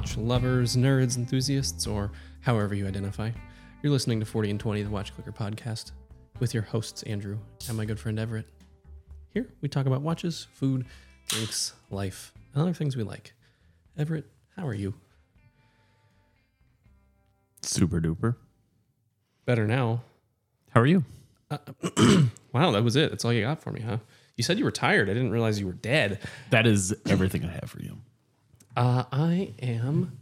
watch lovers, nerds, enthusiasts, or however you identify. You're listening to 40 and 20, the Watch Clicker podcast, with your hosts, Andrew and my good friend Everett. Here, we talk about watches, food, drinks, life, and other things we like. Everett, how are you? Super duper. Better now. How are you? Uh, wow, that was it. That's all you got for me, huh? You said you were tired. I didn't realize you were dead. That is everything I have for you. Uh, I am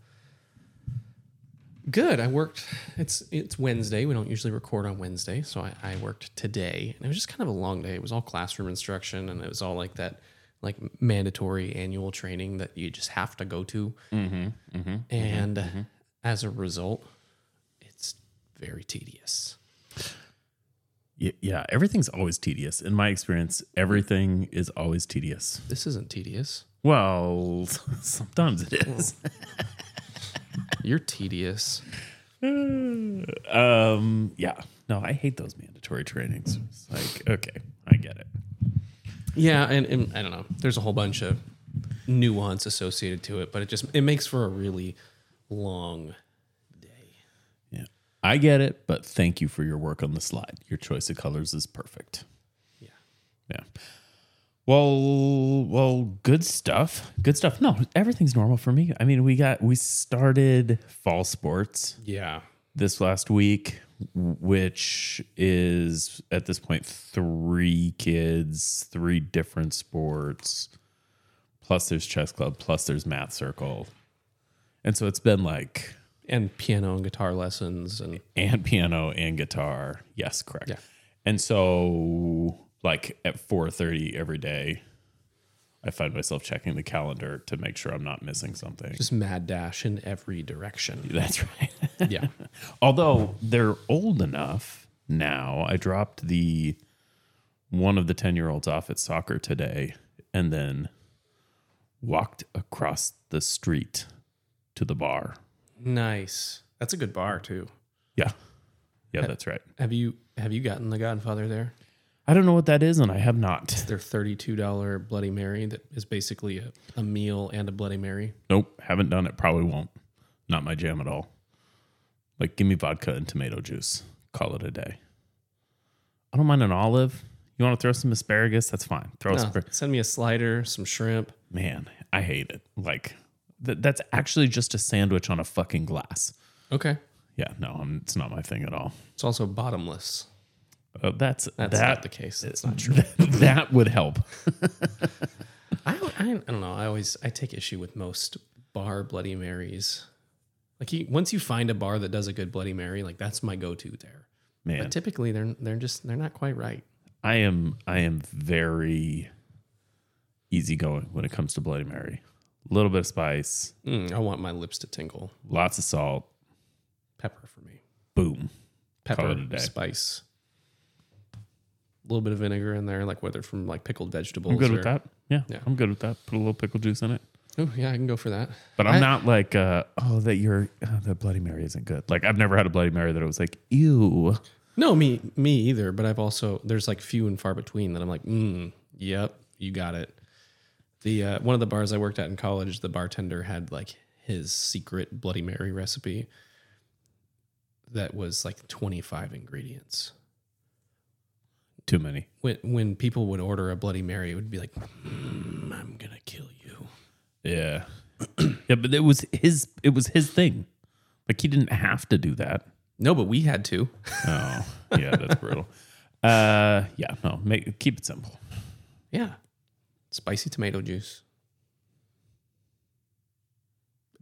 good. I worked. It's it's Wednesday. We don't usually record on Wednesday, so I, I worked today, and it was just kind of a long day. It was all classroom instruction, and it was all like that, like mandatory annual training that you just have to go to. Mm-hmm, and as a result, it's very tedious. Yeah, everything's always tedious. In my experience, everything is always tedious. This isn't tedious. Well, sometimes it is. You're tedious. um, yeah. No, I hate those mandatory trainings. It's like, okay, I get it. Yeah, and, and I don't know. There's a whole bunch of nuance associated to it, but it just it makes for a really long day. Yeah. I get it, but thank you for your work on the slide. Your choice of colors is perfect. Yeah. Yeah. Well, well, good stuff. Good stuff. No, everything's normal for me. I mean, we got we started fall sports Yeah. this last week, which is at this point three kids, three different sports. Plus there's chess club, plus there's math circle. And so it's been like And piano and guitar lessons and and piano and guitar. Yes, correct. Yeah. And so like at 4:30 every day I find myself checking the calendar to make sure I'm not missing something. just mad dash in every direction. That's right. Yeah. Although they're old enough now, I dropped the one of the 10 year olds off at soccer today and then walked across the street to the bar. nice. That's a good bar too. Yeah. Yeah, that's right. Have you have you gotten the Godfather there? I don't know what that is, and I have not. It's Their thirty-two dollar Bloody Mary that is basically a, a meal and a Bloody Mary. Nope, haven't done it. Probably won't. Not my jam at all. Like, give me vodka and tomato juice. Call it a day. I don't mind an olive. You want to throw some asparagus? That's fine. Throw No, some. send me a slider, some shrimp. Man, I hate it. Like, th- that's actually just a sandwich on a fucking glass. Okay. Yeah, no, I'm, it's not my thing at all. It's also bottomless. Uh, that's That's that. not the case. That's not true. that would help. I, don't- I, I don't know. I always I take issue with most bar Bloody Marys. Like you, once you find a bar that does a good Bloody Mary, like that's my go-to there. Man, But typically they're they're just they're not quite right. I am I am very easygoing when it comes to Bloody Mary. A little bit of spice, Mm, I want my lips to tingle. lots of salt, Pepper for me. boom. Pepper, spice. A little bit of vinegar in there, like whether from like pickled vegetables. I'm good or, with that. Yeah, Yeah. I'm good with that. Put a little pickle juice in it. Oh yeah, I can go for that. But I'm I- not like, uh, oh, that your uh, that Bloody Mary isn't good. Like I've never had a Bloody Mary that it was like, ew. No, me me either. But I've also there's like few and far between that I'm like, mm, yep, you got it. The uh, one of the bars I worked at in college, the bartender had like his secret Bloody Mary recipe that was like 25 ingredients. Too many. When when people would order a Bloody Mary, it would be like, mm, I'm gonna kill you. Yeah. yeah, but it was his it was his thing. Like he didn't have to do that. No, but we had to. Oh, yeah, that's brutal. Uh yeah, no, make keep it simple. Yeah. Spicy tomato juice.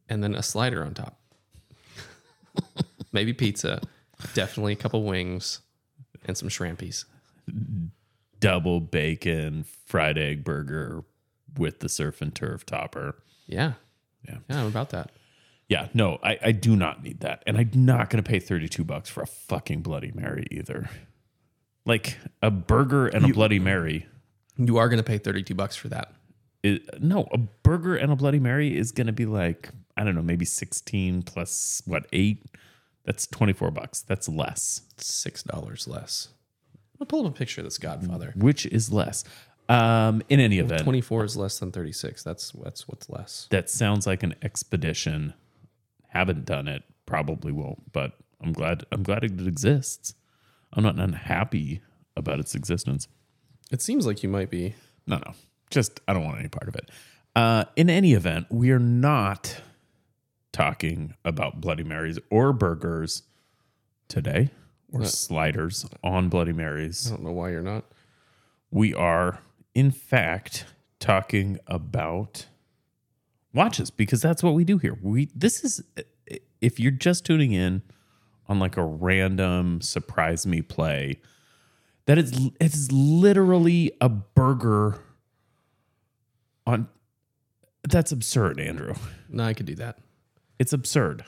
And then a slider on top. Maybe pizza. Definitely a couple wings and some shrimpies. Double bacon fried egg burger with the surf and turf topper. Yeah. Yeah. Yeah, I'm about that. Yeah, no, I, I do not need that. And I'm not going to pay 32 bucks for a fucking Bloody Mary either. Like a burger and a Bloody Mary. You are going to pay 32 bucks for that. Is, no, a burger and a Bloody Mary is going to be like, I don't know, maybe 16 plus what, eight? That's 24 bucks. That's less. $6 less. I'll pull up a picture of this Godfather. Which is less? Um, in any event, 24 is less than 36. That's that's what's less. that sounds like an expedition haven't done it probably won't, but I'm glad I'm glad it exists. I'm not unhappy about its existence. It seems like you might be. No, no. Just I don't want any part of it. Uh, in any event, we are not talking about Bloody Marys or burgers today or What? sliders on Bloody Marys. I don't know why you're not. We are, in fact, talking about watches because that's what we do here. We this is if you're just tuning in on like a random surprise me play, that is it's literally a burger on that's absurd, Andrew. No, I could do that. It's absurd.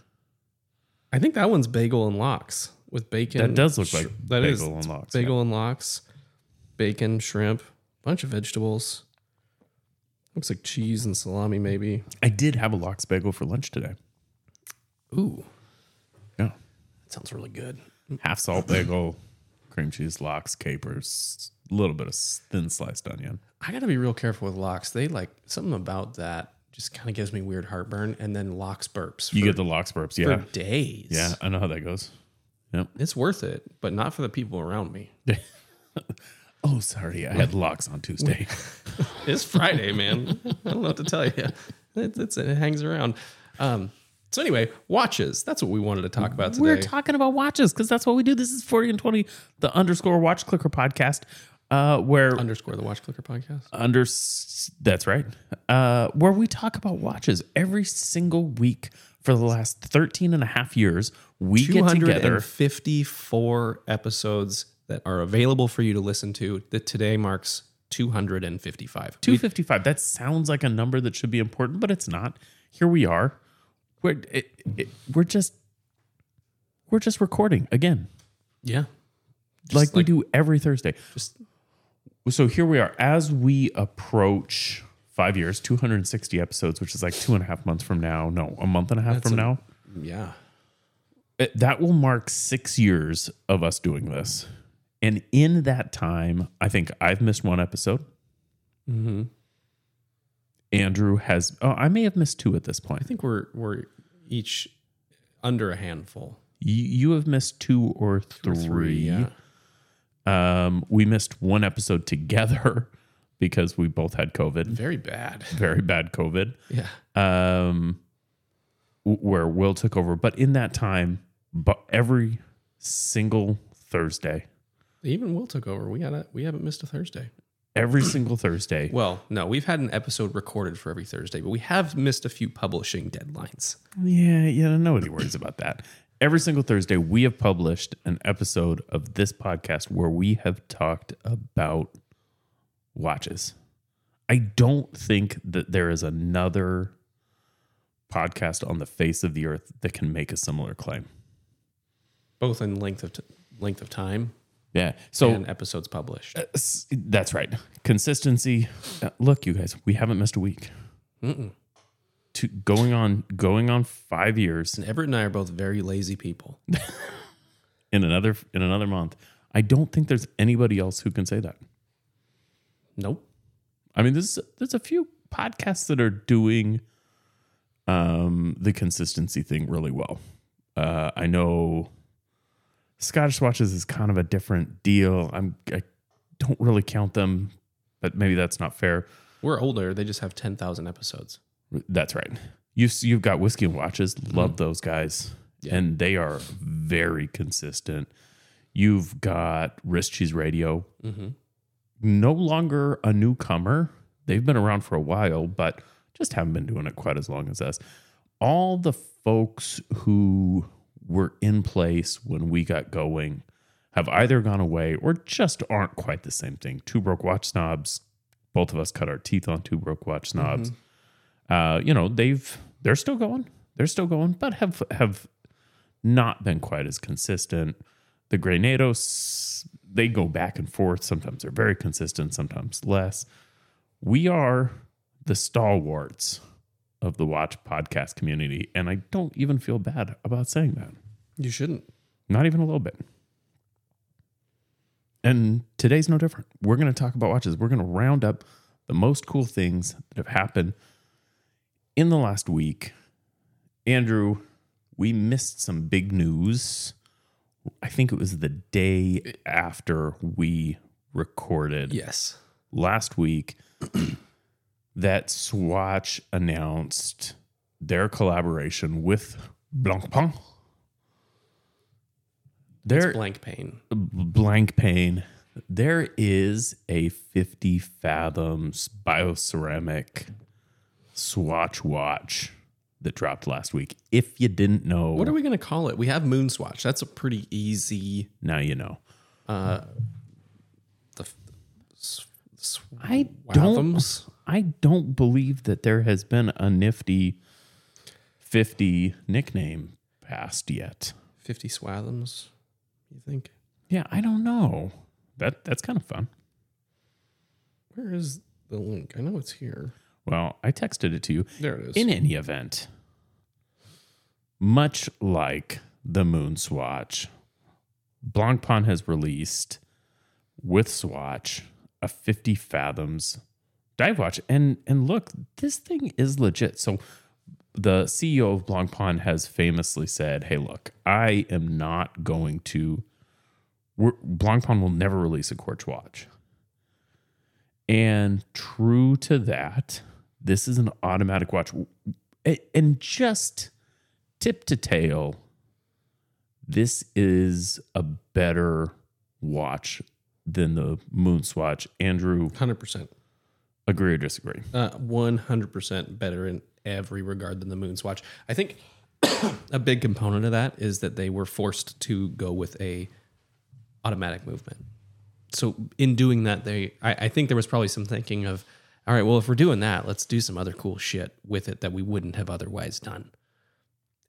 I think that one's bagel and lox with bacon. That does look like that is bagel and lox, Bagel and lox, bacon, shrimp, bunch of vegetables. Looks like cheese and salami, maybe. I did have a lox bagel for lunch today. Ooh, Yeah. that sounds really good. Half salt bagel, cream cheese, lox, capers, a little bit of thin sliced onion. I got to be real careful with lox. They like something about that just kind of gives me weird heartburn, and then lox burps. You get the lox burps, for yeah. days. Yeah, I know how that goes. Yep. it's worth it, but not for the people around me. Oh, sorry, I had lox on Tuesday. It's Friday, man. I don't know what to tell you. It, it's, it hangs around. Um, so anyway, watches. That's what we wanted to talk about today. We're talking about watches because that's what we do. This is 40 and 20, the underscore watch clicker podcast, uh, where underscore the Watch Clicker podcast. under that's right, uh, where we talk about watches every single week for the last 13 and a half years. We get together. 254 episodes that are available for you to listen to. That today marks 255. 255. That sounds like a number that should be important, but it's not. Here we are. We're it, it, we're just we're just recording again, yeah. like, we do every Thursday. Just So here we are as we approach five years, 260 episodes, which is like two and a half months from now. No, a month and a half from a- now. yeah. That will mark six years of us doing this. And in that time, I think I've missed one episode. Mm-hmm. Andrew has, oh, I may have missed two at this point. I think we're we're each under a handful. You, you have missed two or three. Three, yeah. Um, we missed one episode together because we both had COVID, Very bad. very bad COVID. Yeah. um, where Will took over. But in that time, but every single Thursday, Even Will took over. We got a, we haven't missed a Thursday. every single Thursday, Well, no, we've had an episode recorded for every Thursday, but we have missed a few publishing deadlines. yeah, yeah, nobody worries about that. Every single Thursday, we have published an episode of this podcast where we have talked about watches. I don't think that there is another podcast on the face of the earth that can make a similar claim. Both in length of t- length of time Yeah. So and episodes published. S- That's right. Consistency. Uh, Look, you guys, we haven't missed a week. Mm-mm. To going on going on five years And Everett and I are both very lazy people. in another in another month. I don't think there's anybody else who can say that. Nope. I mean, there's there's a few podcasts that are doing um, the consistency thing really well. Uh, I know Scottish Watches is kind of a different deal. I'm I don't really count them, but maybe that's not fair. We're older. They just have 10,000 episodes. That's right. You you've got whiskey and watches. Love those guys, Yeah. and they are very consistent. You've got Wrist Cheese Radio, Mm-hmm. no longer a newcomer. They've been around for a while, but just haven't been doing it quite as long as us. All the folks who were in place when we got going have either gone away or just aren't quite the same thing. Two broke watch snobs. Both of us cut our teeth on two broke watch snobs. Uh, you know, they've they're still going. They're still going, but have have not been quite as consistent. The Granados, they go back and forth. Sometimes they're very consistent, sometimes less. We are the stalwarts of the watch podcast community, and I don't even feel bad about saying that. You shouldn't. Not even a little bit. And today's no different. We're going to talk about watches. We're going to round up the most cool things that have happened in the last week. Andrew, we missed some big news. I think it was the day after we recorded Yes. last week that Swatch announced their collaboration with Blancpain. Their Blank pain. blank pane. There is a 50 fathoms bioceramic Swatch watch that dropped last week. If you didn't know, What are we going to call it? We have Moon Swatch. That's a pretty easy. now you know. Uh, the f- s- s- I don't Wathoms? I don't believe that there has been a nifty 50 nickname passed yet. 50 swathams, you think? Yeah, I don't know. That that's kind of fun. Where is the link? I know it's here. Well, I texted it to you. There it is. In any event, much like the Moon Swatch, Blancpain has released with Swatch a 50 fathoms dive watch. And and look, this thing is legit. So the CEO of Blancpain has famously said, "Hey, look, I am not going to. We're, Blancpain will never release a quartz watch." And true to that, this is an automatic watch, and just tip to tail, this is a better watch than the Moon Swatch. Andrew, 100%. Agree or disagree? Uh, 100% better in every regard than the Moon Swatch. I think a big component of that is that they were forced to go with a automatic movement. So in doing that, they I, I think there was probably some thinking of, all right, well, if we're doing that, let's do some other cool shit with it that we wouldn't have otherwise done.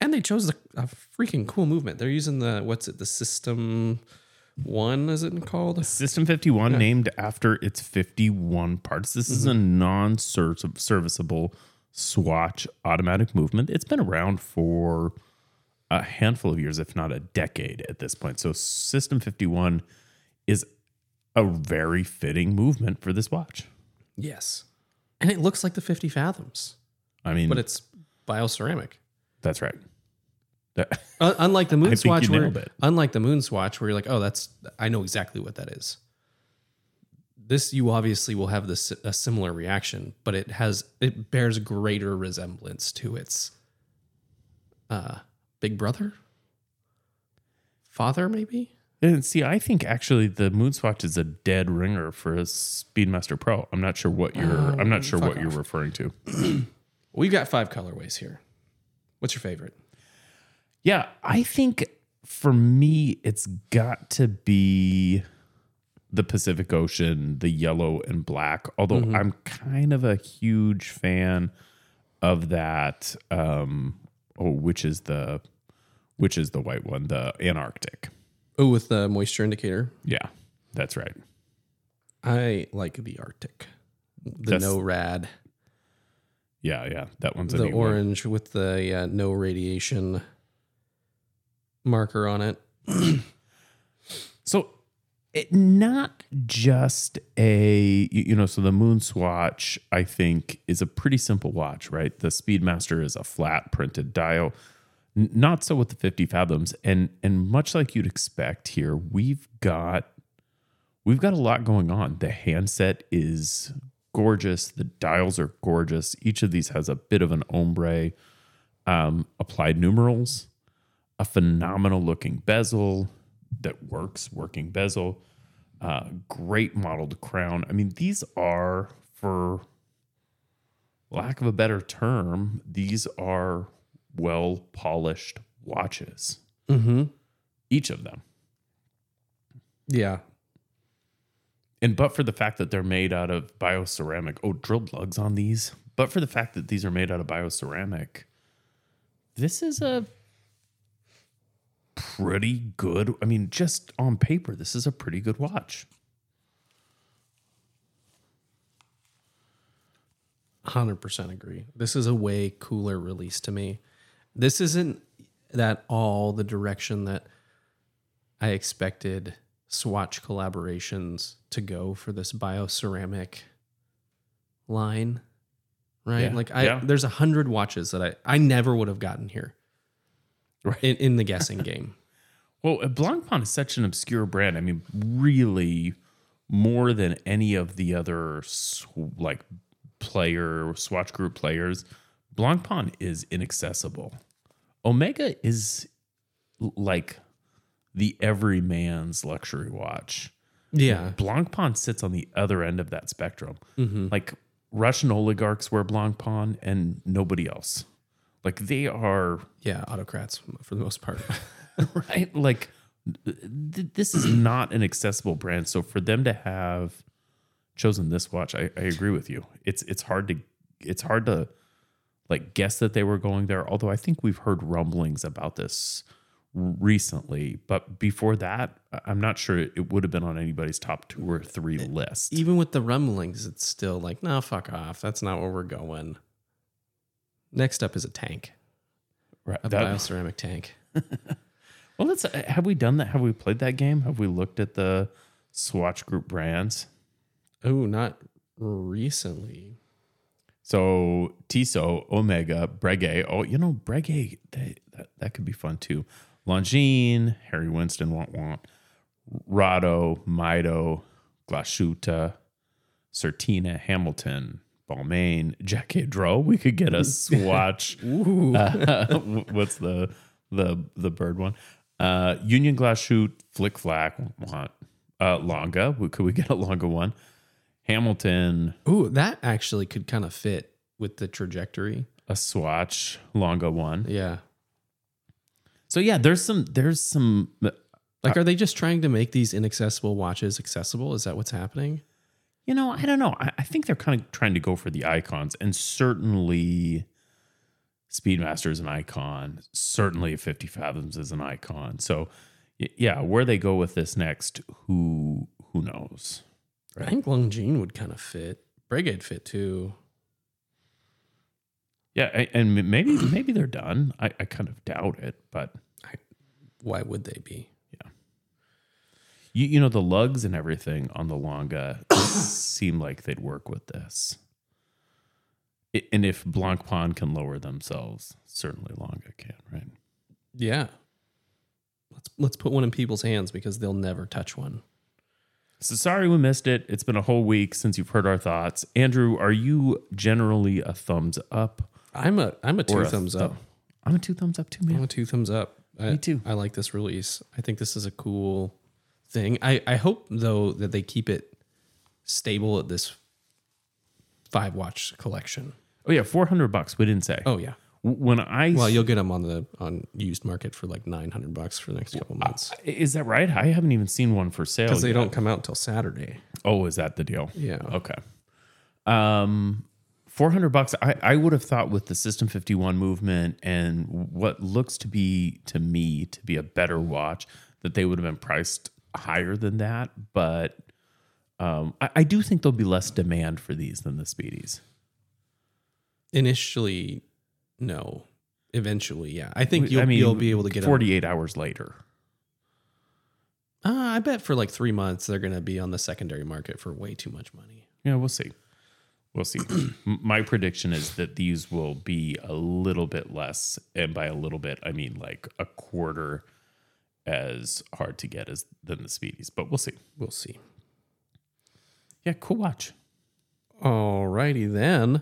And they chose a freaking cool movement. They're using the what's it, the system one, is it called? System 51, named after its 51 parts. This is a mm-hmm. non serviceable Swatch automatic movement. It's been around for a handful of years, if not a decade at this point. So, System 51 is a very fitting movement for this watch. Yes. And it looks like the 50 fathoms, I mean, but it's bioceramic. that's right. Un- unlike the moon swatch, where, unlike the moon swatch, where you're like, oh, that's I know exactly what that is. This you obviously will have this a similar reaction, but it has it bears greater resemblance to its uh, big brother, father, maybe. and see, I think actually the Moon Swatch is a dead ringer for a Speedmaster Pro. I'm not sure what you're. I'm not sure fuck what you're referring to. We've got five colorways here. What's your favorite? Yeah, I think for me, it's got to be the Pacific Ocean, the yellow and black. Although I'm kind of a huge fan of that. Um, oh, which is the which is the white one, the Antarctic. Oh, with the moisture indicator. Yeah, that's right. I like the Arctic, the That's- no rad. Yeah, yeah, that one's a the neat one. orange with the no radiation marker on it. So it not just a you know so the moon swatch i think is a pretty simple watch right? The speedmaster is a flat printed dial. N- not so with the 50 fathoms. And and much like you'd expect here we've got we've got a lot going on. The handset is gorgeous. The dials are gorgeous. Each of these has a bit of an ombre um, applied numerals a phenomenal looking bezel that works, working bezel, uh, great modeled crown. I mean, these are, for lack of a better term, these are well polished watches, Mm-hmm. each of them. Yeah. And but for the fact that they're made out of bioceramic, oh, drilled lugs on these. But for the fact that these are made out of bioceramic, this is a pretty good. I mean, just on paper, this is a pretty good watch. 100% agree. This is a way cooler release to me. This isn't that all the direction that I expected Swatch collaborations to go for this bioceramic line. Right? Yeah, Like I yeah. there's a hundred watches that I I never would have gotten here. Right. in, in the guessing game. Well, uh, Blancpain is such an obscure brand. I mean, really, more than any of the other sw- like player Swatch Group players, Blancpain is inaccessible. Omega is l- like the everyman's luxury watch. Yeah. Blancpain sits on the other end of that spectrum. Mm-hmm. Like Russian oligarchs wear Blancpain and nobody else. Like they are Yeah. Autocrats for the most part. right? Like th- this is not an accessible brand. So for them to have chosen this watch, I, I agree with you. It's it's hard to it's hard to like guess that they were going there. Although I think we've heard rumblings about this recently, but before that, I'm not sure it would have been on anybody's top two or three list. Even with the rumblings, it's still like, no, fuck off. That's not where we're going. Next up is a tank, Right. a That- bioceramic tank. well, let's uh, have we done that? Have we played that game? Have we looked at the Swatch Group brands? Oh, not recently. So Tissot, Omega, Breguet. Oh, you know, Breguet, they, that, that could be fun too. Longines, Harry Winston, Want Want, Rado, Mido, Glashütte, Certina, Hamilton, Balmain, Jaquet Droz. We could get a swatch. Ooh. Uh, what's the the the bird one? Uh, Union shoot, Flik Flak, Want, uh, Longa. Could we get a Longa one? Hamilton, Ooh, that actually could kind of fit with the trajectory. a swatch longa one Yeah. so yeah there's some there's some Like, are they just trying to make these inaccessible watches accessible? Is that what's happening? You know i don't know i, I think they're kind of trying to go for the icons and certainly speedmaster is an icon certainly 50 fathoms is an icon so yeah where they go with this next who who knows I think Longines would kind of fit. Breguet fit too. yeah and maybe maybe they're done i, I kind of doubt it but Why would they be? You, you know the lugs and everything on the longa seem like they'd work with this I- and if blancpain can lower themselves certainly longa can right Yeah. Let's let's put one in people's hands because they'll never touch one. so sorry we missed it it's been a whole week since you've heard our thoughts andrew are you generally a thumbs up I'm a I'm a two a thumbs thumb- up. i'm a two thumbs up too I'm a two thumbs up. I, Me too. I like this release. I think this is a cool thing. I, I hope though that they keep it stable at this five watch collection. oh yeah 400 bucks we didn't say Oh yeah. When i Well, you'll get them on the on used market for like nine hundred bucks for the next couple months is that right i haven't even seen one for sale because they yet. don't come out until Saturday. oh is that the deal Yeah. Okay. Um, 400 bucks. I, I would have thought with the System 51 movement and what looks to be, to me, to be a better watch, that they would have been priced higher than that. But um, I, I do think there'll be less demand for these than the Speedies. Initially, no. Eventually, yeah. I think you'll, mean, you'll be able to get 'em- 48 hours later. Uh, I bet for like three months they're going to be on the secondary market for way too much money. Yeah, we'll see. We'll see. My prediction is that these will be a little bit less, and by a little bit, I mean like a quarter as hard to get as than the Speedies. But we'll see. We'll see. Yeah, cool watch. Alrighty then.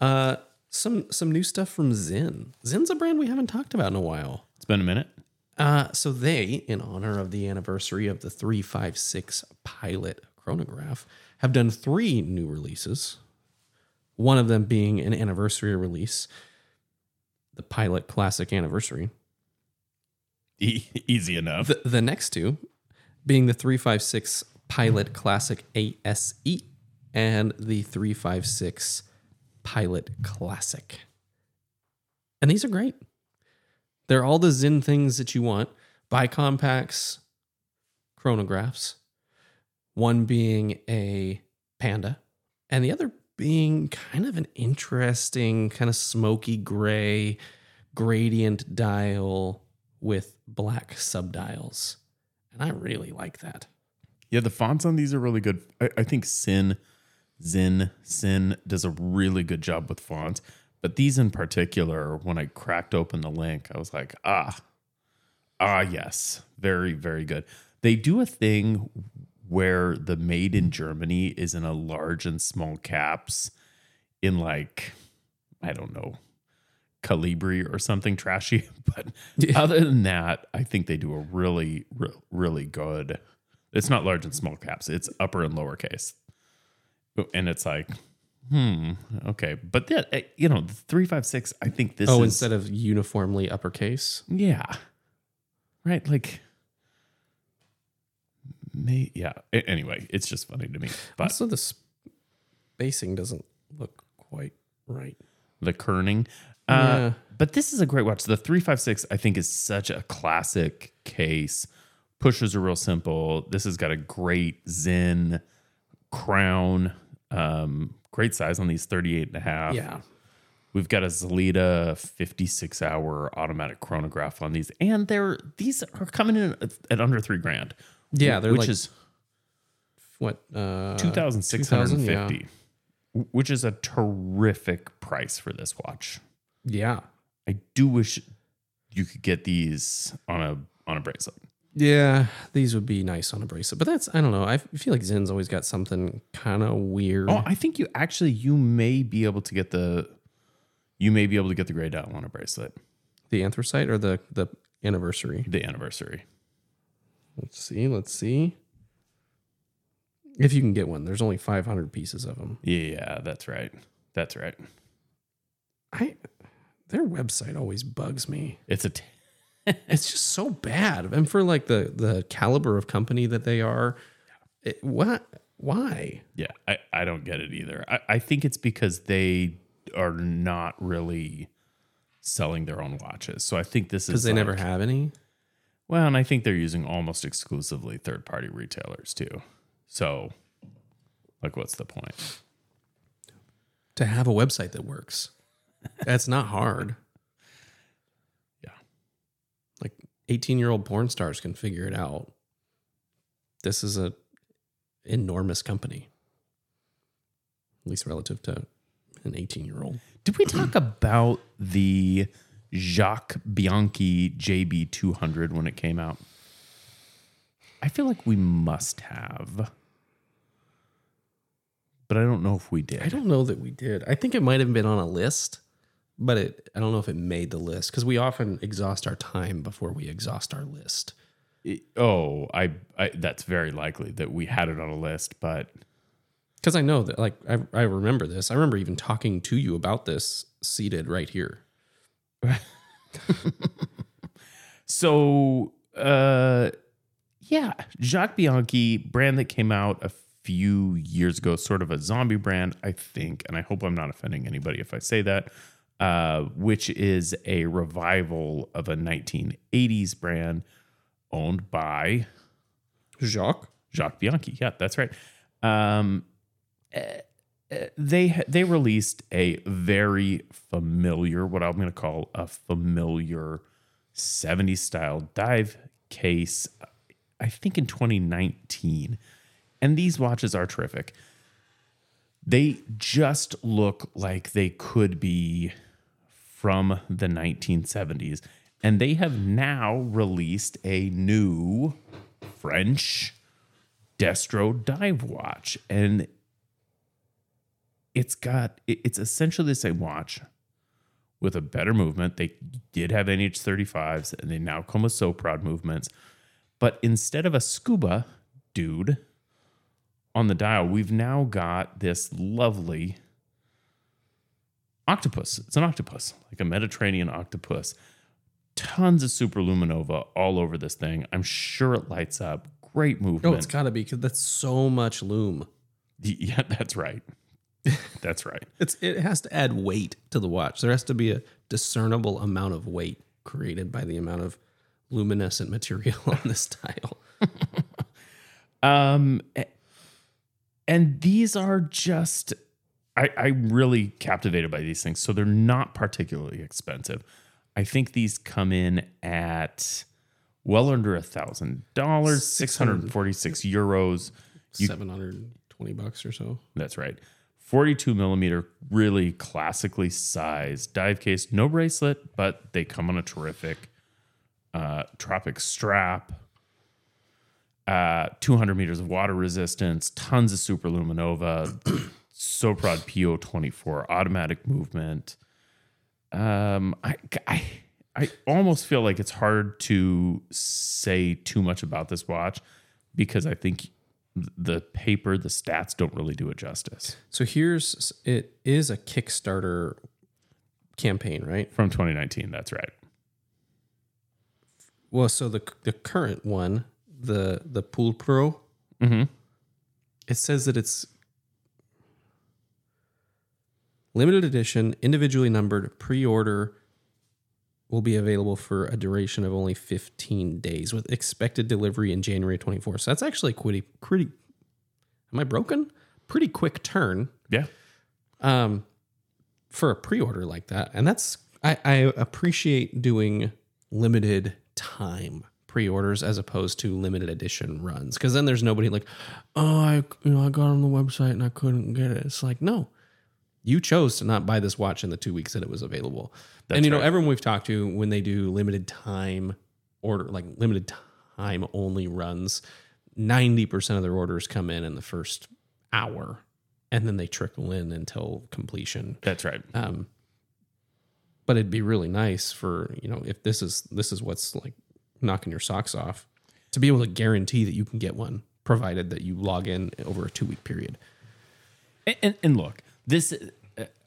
Uh, some some new stuff from Sinn. Sinn's a brand we haven't talked about in a while. It's been a minute. Uh, so they, in honor of the anniversary of the 356 Pilot chronograph, have done three new releases. One of them being an anniversary release, the Pilot Classic Anniversary. E- easy enough. The, the next two being the 356 Pilot Classic ASE and the 356 Pilot Classic. And these are great. They're all the Sinn things that you want bicompacts, chronographs, one being a panda, and the other being kind of an interesting, kind of smoky gray gradient dial with black subdials. And I really like that. Yeah, the fonts on these are really good. I, I think Sin, Zin, Sin does a really good job with fonts. But these in particular, when I cracked open the link, I was like, ah, Ah, yes. Very, very good. They do a thing where the made in Germany is in a large and small caps in like, I don't know, Calibri or something trashy. But Yeah. other than that, I think they do a really, re- really good. It's not large and small caps, it's upper and lowercase. And it's like, hmm, okay. But yeah, eh, you know, the 356, I think this oh, is. instead of uniformly uppercase. Yeah. Right. Like, may, yeah. Anyway, it's just funny to me. But Also, the spacing doesn't look quite right. the kerning. Uh, Yeah. But this is a great watch. The 356, I think, is such a classic case. Pushers are real simple. This has got a great Sinn crown. Um, great size on these 38 and a half. Yeah. We've got a Sellita 56 hour automatic chronograph on these, and they're these are coming in at, at under three grand. Yeah, they're which like- is What? Uh, 2,650, which is a terrific price for this watch. Yeah. I do wish you could get these on a on a bracelet. Yeah, these would be nice on a bracelet, but that's I don't know. I feel like Sinn's always got something kind of weird. Oh, I think you actually you may be able to get the you may be able to get the gray dial on a bracelet. the anthracite or the the anniversary. The anniversary. Let's see. Let's see. If you can get one, there's only 500 pieces of them. Yeah, that's right. That's right. I their website always bugs me. It's a t- It's just so bad, and for like the the caliber of company that they are, it, what? Why? Yeah, I, I don't get it either. I, I think it's because they are not really selling their own watches. So I think this is Because they never have any. Well, and I think they're using almost exclusively third party retailers too. So, like, what's the point? to have a website that works. That's not hard. Yeah. Like 18 year old porn stars can figure it out. This is a enormous company. At least relative to an 18 year old. Did we talk about the Jacques Bianchi JB200 when it came out? I feel like we must have. But I don't know if we did. I don't know that we did. I think it might have been on a list, but it I don't know if it made the list because we often exhaust our time before we exhaust our list. It- oh, I, I that's very likely that we had it on a list, but Because I know that, like, I, I remember this. I remember even talking to you about this seated right here. so uh yeah, Jacques Bianchi brand that came out a few years ago, sort of a zombie brand, I think, and I hope I'm not offending anybody if I say that. Uh, which is a revival of a 1980s brand owned by Jacques? Jacques Bianchi. Yeah, that's right. Um, eh, eh, they they released a very familiar, what I'm going to call a familiar 70s style dive case. I think in 2019, and these watches are terrific. They just look like they could be from the 1970s, and they have now released a new French Destro dive watch, and it's got, it's essentially the same watch with a better movement. They did have NH35s, and they now come with Soprod movements, but instead of a scuba dude on the dial, we've now got this lovely octopus. It's an octopus, like a Mediterranean octopus. Tons of superluminova all over this thing. I'm sure it lights up. Great Oh, movement. it's got to be because that's so much loom. Yeah, that's right. That's right. It's it has to add weight to the watch. There has to be a discernible amount of weight created by the amount of luminescent material on this dial. Um, and these are just, I, I'm really captivated by these things. So they're not particularly expensive. I think these come in at well under a thousand dollars, six hundred forty-six euros. Seven hundred twenty bucks or so. That's right. 42 millimeter, really classically sized dive case. No bracelet, but they come on a terrific uh, Tropic Strap, uh, 200 meters of water resistance, tons of superluminova, Soprod PO24, automatic movement. Um, I, I, I almost feel like it's hard to say too much about this watch because I think the paper, the stats don't really do it justice. So here's it is a Kickstarter campaign, right? From 2019, that's right. Well, so the the current one, the the Poulpro, Mm-hmm. it says that it's limited edition, individually numbered, pre-order will be available for a duration of only 15 days with expected delivery in January 24. So that's actually pretty pretty Am I broken? Pretty quick turn Yeah. um, for a pre-order like that, and that's I, I appreciate doing limited time pre-orders as opposed to limited edition runs because then there's nobody like, oh, I you know I got on the website and I couldn't get it. It's like no, you chose to not buy this watch in the two weeks that it was available. and you know right. everyone we've talked to when they do limited time order like limited time only runs, ninety percent of their orders come in in the first hour, and then they trickle in until completion. That's right. Um, but it'd be really nice for you know if this is this is what's like knocking your socks off to be able to guarantee that you can get one provided that you log in over a two week period. And, and, and look, this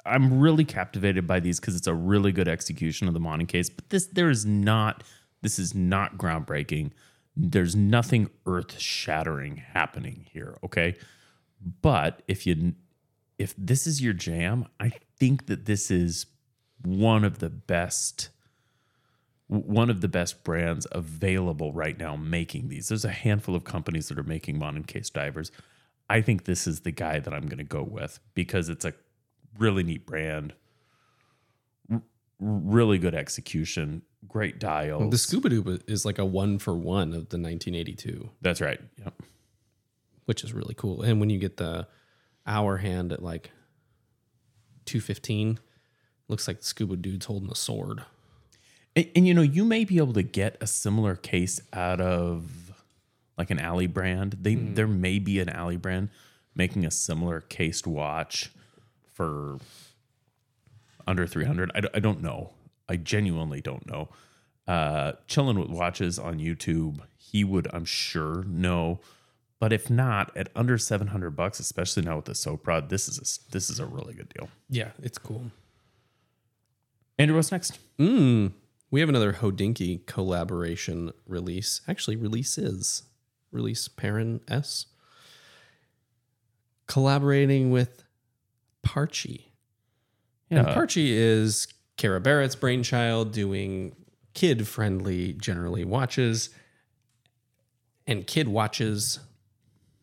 I'm really captivated by these because it's a really good execution of the Monin case. But this there is not this is not groundbreaking. There's nothing earth shattering happening here. Okay, but if you if this is your jam, I think that this is one of the best one of the best brands available right now making these. There's a handful of companies that are making Monin case divers. I think this is the guy that I'm going to go with because it's a really neat brand, R- really good execution, great dial. The Scuba Doo is like a one for one of the 1982, That's right. Yep. which is really cool. And when you get the hour hand at like 215, looks like the Scuba Dude's holding a sword. And, and you know, you may be able to get a similar case out of like an Alley brand. They hmm. there may be an Alley brand making a similar cased watch for under 300. I, d- I don't know. I genuinely don't know. Uh chilling with watches on YouTube, he would I'm sure know. But if not, at under 700 bucks, especially now with the Soprod, this is a, this is a really good deal. Yeah, it's cool. Andrew, what's next? Mm, we have another Hodinkee collaboration release. Actually, releases. Release Perrin S. Collaborating with Parchie. And. Parchie is Kara Barrett's brainchild doing kid friendly, generally, watches and kid watches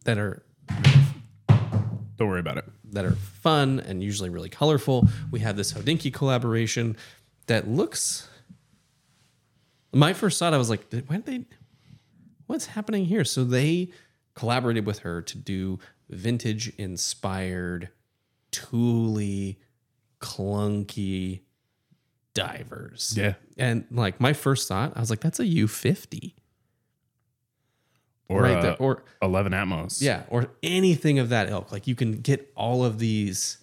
that are Don't worry about it. that are fun and usually really colorful. We have this Hodinkee collaboration that looks. My first thought, I was like, "Why did they? What's happening here?" So they collaborated with her to do vintage inspired, tooly, clunky divers. Yeah. and like my first thought, I was like, "That's a U fifty, Or right uh, there." Or 11 Atmos. yeah, or anything of that ilk. Like you can get all of these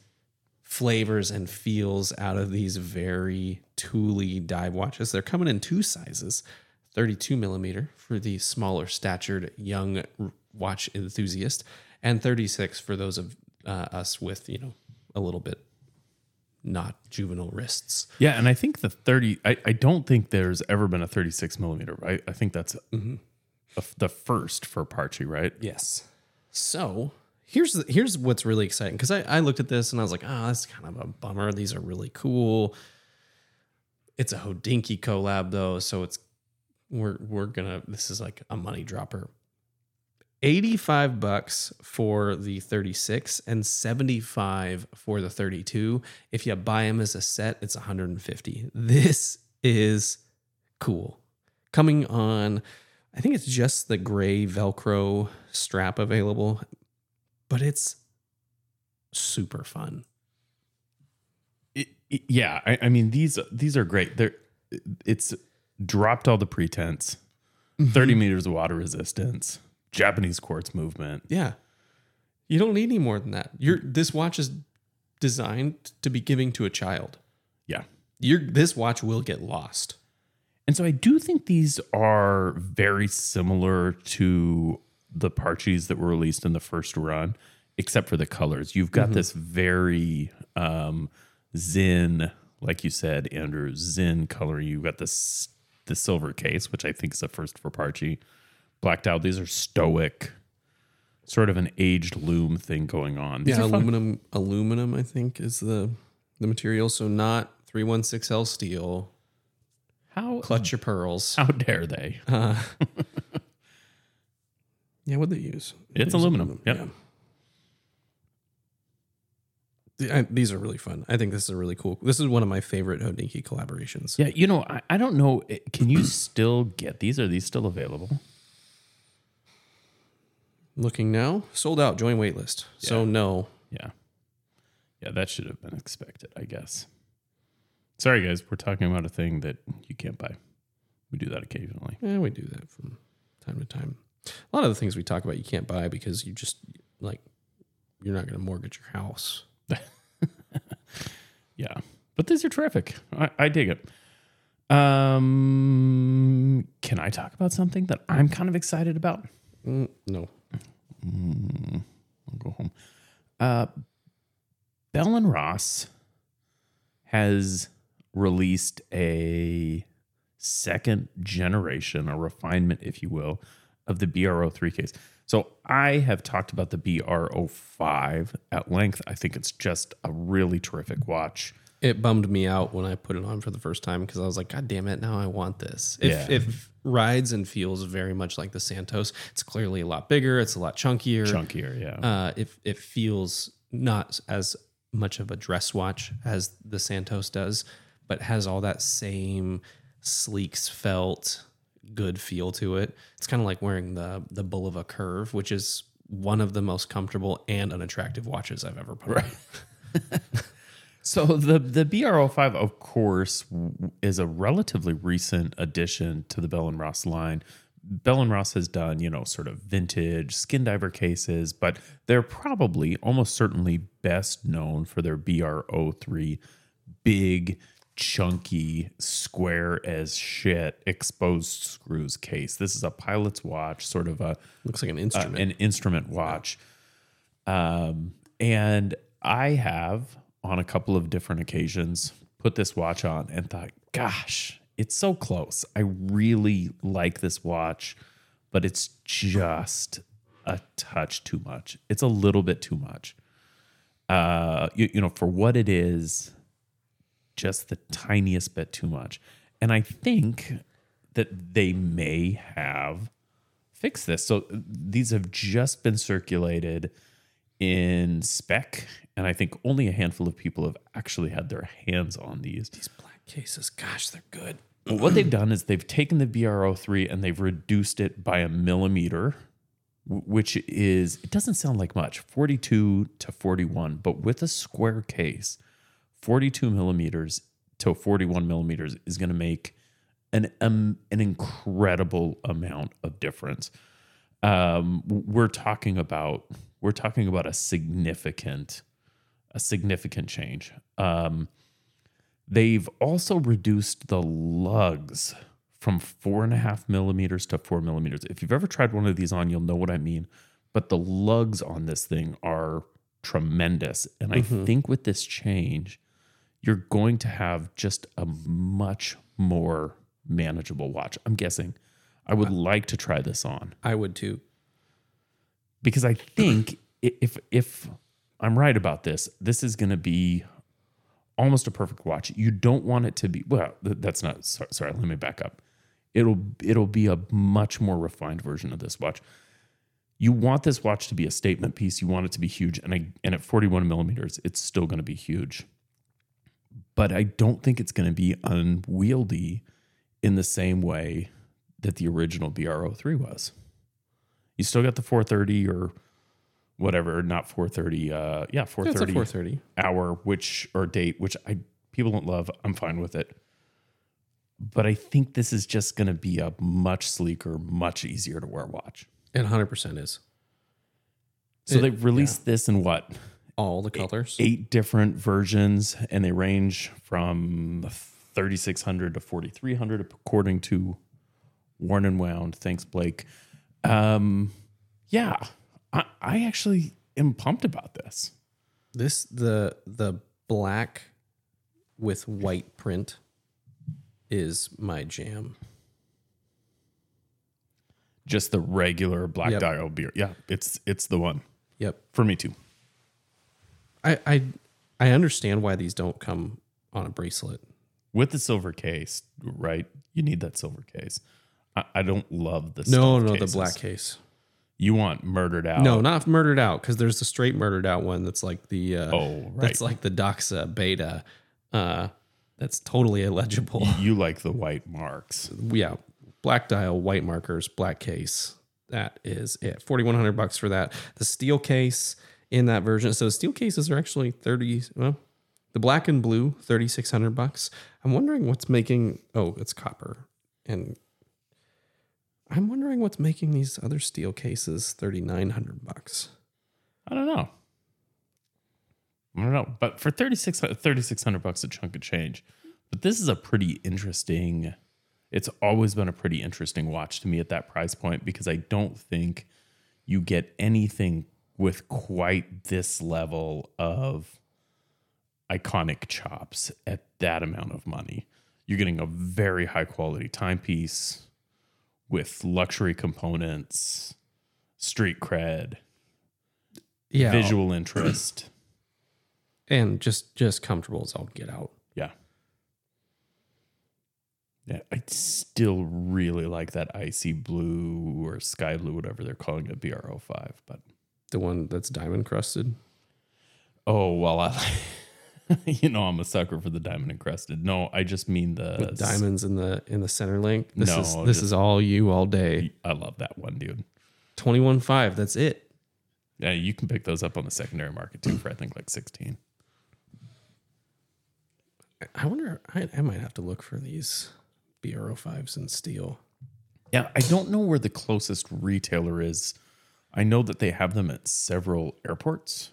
flavors and feels out of these very tooly dive watches. They're coming in two sizes 32 millimeter for the smaller statured young watch enthusiast, and 36 for those of uh, us with, you know, a little bit not juvenile wrists. Yeah, and I think the 30, I, I don't think there's ever been a 36 millimeter, right? I think that's Mm-hmm. a- the first for Parchie, right? Yes. So here's the, here's what's really exciting because I, I looked at this and I was like, oh, that's kind of a bummer. These are really cool. It's a Hodinkee collab though, so it's we're we're gonna this is like a money dropper. 85 bucks for the 36 and 75 for the 32. If you buy them as a set, it's 150. This is cool. Coming on, I think it's just the gray Velcro strap available, but it's super fun. It- it- yeah, I, I mean these these are great. They're it's dropped all the pretense, mm-hmm. 30 meters of water resistance, Japanese quartz movement. Yeah. You don't need any more than that. You're this watch is designed to be giving to a child. Yeah. You're this watch will get lost. And so I do think these are very similar to the Parchies that were released in the first run, except for the colors. You've got this very um, Zen, like you said, Andrew, Zen color. You've got this the silver case, which I think is a first for Parchie. Blacked out. These are stoic, sort of an aged loom thing going on. These Yeah, are fun. aluminum aluminum I think is the the material so not 316L steel. How Clutch your pearls. how dare they? Uh, yeah, what they use? It's They use aluminum, yep. Yeah. I- these are really fun. I think this is a really cool. This is one of my favorite Hodinkee collaborations. Yeah, you know, I, I don't know. eh, Can you still get these? Are these still available? Looking now, sold out. Join waitlist. So no, Yeah. Yeah, that should have been expected, I guess. Sorry, guys. We're talking about a thing that you can't buy. We do that occasionally. Yeah, we do that from time to time. A lot of the things we talk about you can't buy because you just like you're not going to mortgage your house. Yeah. But these are terrific. I, I dig it. Um, can I talk about something that I'm kind of excited about? Mm, no, I'll go home. Uh, Bell and Ross has released a second generation, a refinement, if you will, of the BR03 case. So I have talked about the BR05 at length. I think it's just a really terrific watch. It bummed me out when I put it on for the first time because I was like, God damn it, now I want this. If Yeah. if rides and feels very much like the Santos, it's clearly a lot bigger, it's a lot chunkier. Chunkier, yeah. Uh, it it feels not as much of a dress watch as the Santos does, but has all that same sleek felt good feel to it. It's kind of like wearing the the Bulova Curve, which is one of the most comfortable and unattractive watches I've ever put on. So the the BR05, of course, is a relatively recent addition to the Bell and Ross line. Bell and Ross has done, you know, sort of vintage skin diver cases, but they're probably almost certainly best known for their BR03 big, chunky, square as shit exposed screws case. This is a pilot's watch, sort of a Looks like an uh, instrument. an instrument watch. Um, and I have on a couple of different occasions put this watch on and thought, gosh, it's so close. I really like this watch, but it's just a touch too much. It's a little bit too much. Uh, you, you know, for what it is, just the tiniest bit too much. And I think that they may have fixed this. So these have just been circulated in spec, and I think only a handful of people have actually had their hands on these. These black cases, gosh, they're good. Well, what they've done is they've taken the BR03 and they've reduced it by a millimeter, which is, it doesn't sound like much 42 to 41, but with a square case, 42 millimeters to 41 millimeters is going to make an, um, an incredible amount of difference. Um, we're talking about, we're talking about a significant, a significant change. Um, They've also reduced the lugs from four and a half millimeters to four millimeters. If you've ever tried one of these on, you'll know what I mean. But the lugs on this thing are tremendous. And I think with this change, you're going to have just a much more manageable watch. I'm guessing. I would like to try this on I would too. because I think if if I'm right about this, this is going to be almost a perfect watch. You don't want it to be well. That's not sorry. sorry let me back up. It'll it'll be a much more refined version of this watch. You want this watch to be a statement piece. You want it to be huge, and I, and at 41 millimeters, it's still going to be huge. But I don't think it's going to be unwieldy in the same way that the original BR03 was. You still got the 430 or whatever, not 430. Uh, yeah, That's a 430 four thirty. hour, which or date, which I people don't love. I'm fine with it. but I think this is just going to be a much sleeker, much easier to wear watch. It 100% is. So It- they've released this in what? All the colors. Eight different versions, and they range from 3600 to 4300 according to Worn and Wound. Thanks, Blake. Um, yeah, I, I actually am pumped about this. This the the black with white print is my jam. Just the regular black Yep. dial beer. Yeah, it's it's the one Yep. for me too. I I I understand why these don't come on a bracelet. With the silver case, right? You need that silver case. I, I don't love the No, no, cases. the black case. You want murdered out? No, not murdered out because there's the straight murdered out one that's like the uh, Oh, right. that's like the Doxa beta. Uh, that's totally illegible. you like the white marks. yeah, black dial, white markers, black case. That is it. Forty one hundred bucks for that. The steel case in that version. So steel cases are actually thirty. Well, the black and blue thirty six hundred bucks. I'm wondering what's making. Oh, it's copper, and I'm wondering what's making these other steel cases thirty nine hundred bucks. I don't know. I don't know. But for 36 3600 bucks a chunk of change. But this is a pretty interesting it's always been a pretty interesting watch to me at that price point because I don't think you get anything with quite this level of iconic chops at that amount of money. You're getting a very high quality timepiece with luxury components, street cred, Yeah, visual interest. and just just comfortable as I'll get out. Yeah. Yeah, I still really like that icy blue or sky blue, whatever they're calling it, BR05. But The one that's diamond crusted. oh well, I, you know I'm a sucker for the diamond encrusted. No, I just mean the with diamonds in the in the center link. This No, is this just- is all you all day. I love that one, dude. Twenty one five. That's it. Yeah, you can pick those up on the secondary market too for I think like 16. I wonder. I, I might have to look for these BRO fives in steel. Yeah, I don't know where the closest retailer is. I know that they have them at several airports.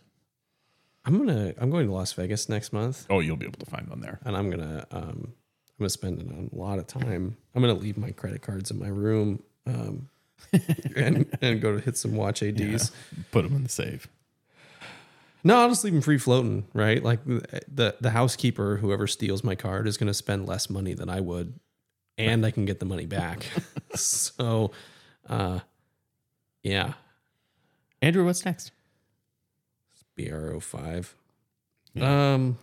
I'm gonna. I'm going to Las Vegas next month, Oh, you'll be able to find one there. and I'm gonna. Um, I'm gonna spend a lot of time. I'm gonna leave my credit cards in my room, um, and and go to hit some watch ads. Put them in the safe. No, I'll just leave them free floating, right? Like the the, the housekeeper, whoever steals my card, is going to spend less money than I would, and I can get the money back. so, uh, yeah, Andrew, what's next? BRO five. Um,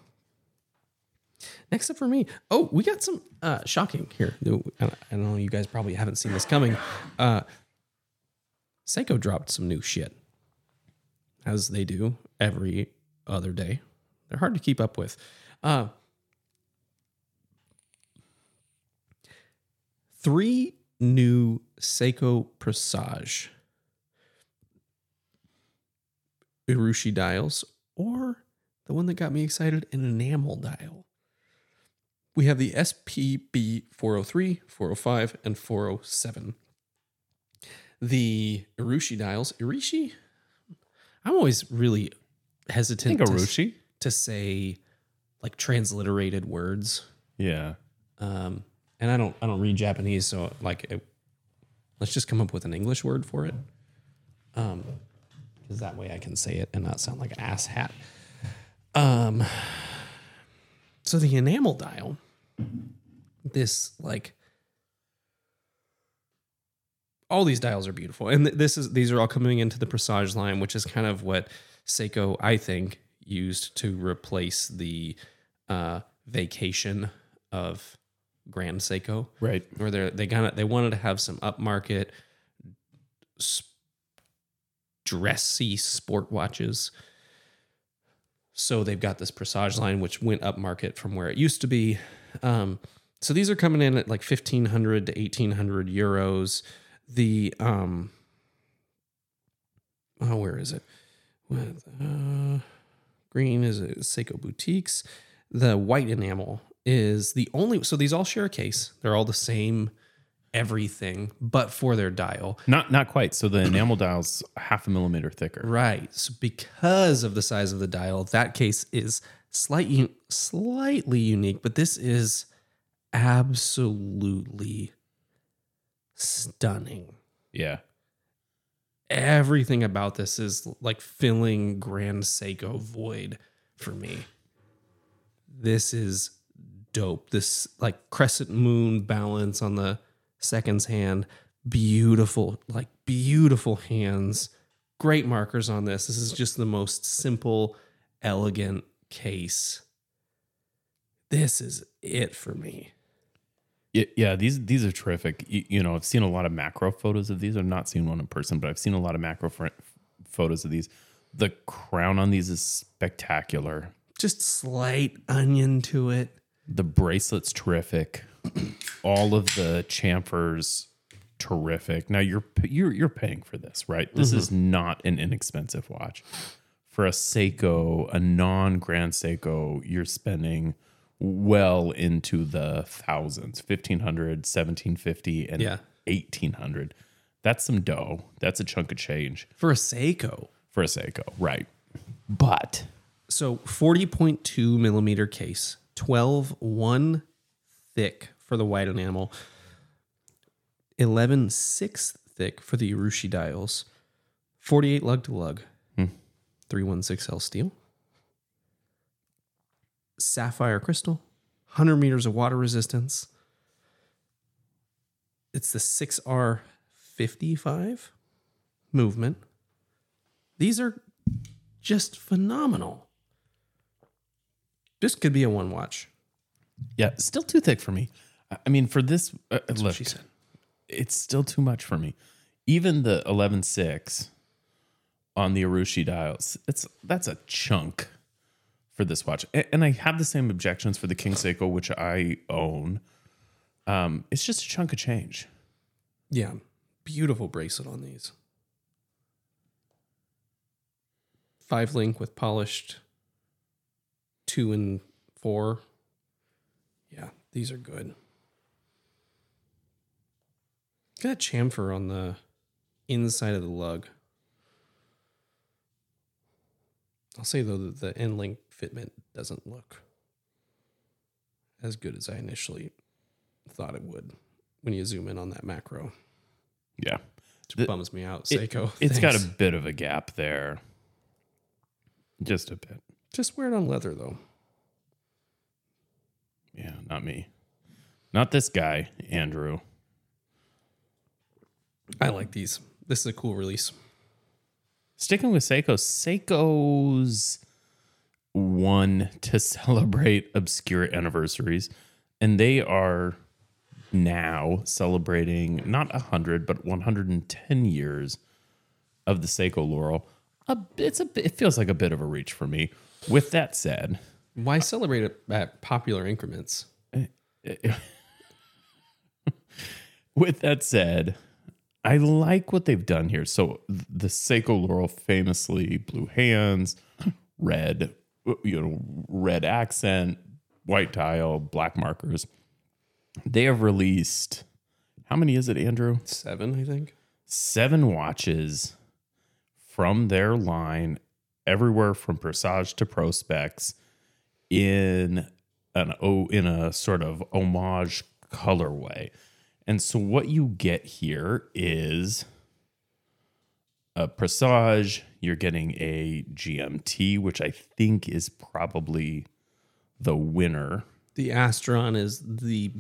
next up for me. Oh, we got some uh shocking here. I I know you guys probably haven't seen this coming. Uh, Seiko dropped some new shit, as they do every other day. They're hard to keep up with. Uh, three new Seiko Presage Urushi dials, or the one that got me excited, an enamel dial. We have the SPB 403, 405, and 407. The Urushi dials, Irishi, I'm always really I hesitant think to, to say like transliterated words. Yeah. Um, and I don't I don't read Japanese, so like it, let's just come up with an English word for it. Um, because that way I can say it and not sound like an ass hat. Um, so the enamel dial, this like all these dials are beautiful, and th- this is these are all coming into the Presage line, which is kind of what Seiko I think used to replace the uh, vacation of Grand Seiko Right. where they they kind of they wanted to have some upmarket s- dressy sport watches. So they've got this Presage line, which went up market from where it used to be. Um, so these are coming in at like fifteen hundred to eighteen hundred euros. The um, oh, where is it? What, uh, green is Seiko Boutiques. The white enamel is the only so these all share a case. They're all the same everything, but for their dial. Not not quite. So the enamel dial's half a millimeter thicker. Right. So because of the size of the dial, that case is slightly slightly unique, but this is absolutely stunning. Yeah. Everything about this is like filling Grand Seiko void for me. This is dope. This like crescent moon balance on the seconds hand, beautiful, like beautiful hands. Great markers on this. This is just the most simple, elegant case. This is it for me. Yeah, yeah, these these are terrific. You, you know, I've seen a lot of macro photos of these. I've not seen one in person, but I've seen a lot of macro fr- photos of these. The crown on these is spectacular. Just slight onion to it. The bracelet's terrific. All of the chamfers terrific. Now you're you're you're paying for this, right? This is mm-hmm. not an inexpensive watch. For a Seiko, a non Grand Seiko, you're spending well into the thousands 1500 1750 and Yeah. 1800 that's some dough that's a chunk of change For a Seiko. for a Seiko right but So 40.2 millimeter case, 12 one thick for the white enamel, 11 six thick for the Urushi dials, 48 lug to lug, hmm. 316L steel, sapphire crystal, 100 meters of water resistance. It's the 6R55 movement. These are just phenomenal. This could be a one watch. yeah still too thick for me I- mean for this uh, look She said. it's still too much for me even the 11.6 on the Arushi dials it's that's a chunk for this watch and i have the same objections for the king seiko which i own um it's just a chunk of change Yeah. Beautiful bracelet on these. Five link with polished two and four. Yeah, these are good. Got a chamfer on the inside of the lug. I'll say though that the end link fitment doesn't look as good as I initially thought it would when you zoom in on that macro. yeah Which The- bums me out, It- Seiko. it's got a bit of a gap there just a bit just wear it on leather though. yeah not me not this guy andrew I like these. This is a cool release. Sticking with Seiko, Seiko's one to celebrate obscure anniversaries, and they are now celebrating not 100 but 110 years of the Seiko Laurel. A, it's a it feels like a bit of a reach for me. With that said, Why celebrate it at popular increments? with that said, I like what they've done here. So the Seiko Laurel famously blue hands, red, you know, red accent, white dial, black markers. They have released how many is it, Andrew? Seven, I think. Seven watches from their line, everywhere from Presage to Prospex in an oh in a sort of homage colorway. And so what you get here is a Presage, you're getting a GMT, which I think is probably the winner. The Astron is the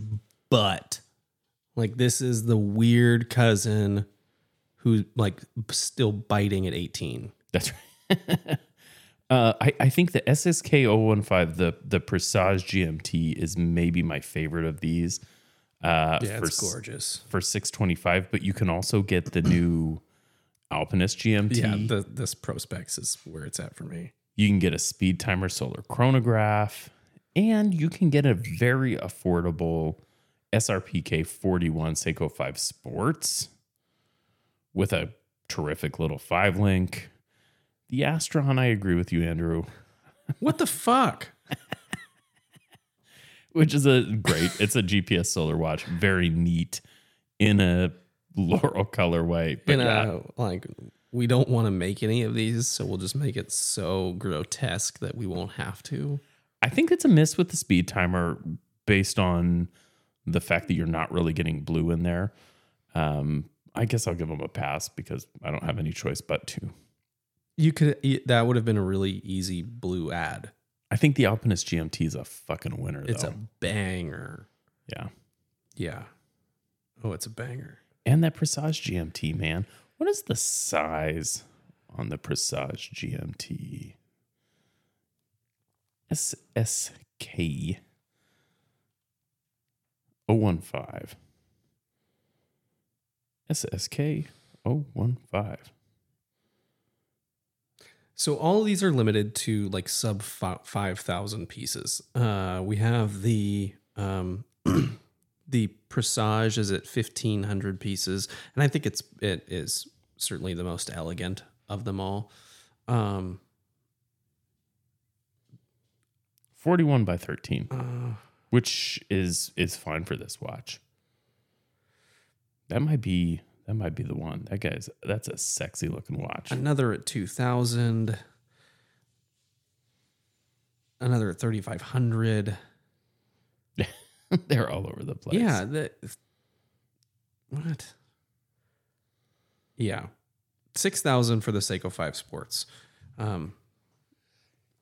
butt. Like this is the weird cousin who's like still biting at 18. That's right. uh, I, I think the SSK 015, the, the Presage GMT, is maybe my favorite of these. Uh, Yeah, for, it's gorgeous. for 625, but you can also get the new Alpinist GMT. Yeah, the, this Prospex is where it's at for me. You can get a speed timer solar chronograph, and you can get a very affordable SRPK 41 Seiko 5 Sports with a terrific little five link. The Astron, I agree with you, Andrew. What the fuck? which is a great. It's a GPS solar watch, very neat in a laurel colorway. But yeah, like, we don't want to make any of these, so we'll just make it so grotesque that we won't have to. I think it's a miss with the speed timer based on the fact that you're not really getting blue in there. Um, I guess I'll give them a pass because I don't have any choice but to. You could that would have been a really easy blue ad. I think the Alpinist GMT is a fucking winner. It's though. a banger. yeah, Yeah. Oh, it's a banger. and that Presage GMT man. What is the size on the Presage GMT? SSK 015. SSK 015. So all these are limited to like sub five thousand pieces. Uh, we have the um, the Presage is at fifteen hundred pieces, and I think it's it is certainly the most elegant of them all. Um, 41 by 13, uh, which is is fine for this watch. That might be that might be the one. That guy's that's a sexy looking watch. another at two thousand. Another at thirty five hundred. They're all over the place. Yeah. The, what? Yeah. 6,000 for the Seiko 5 Sports. Um,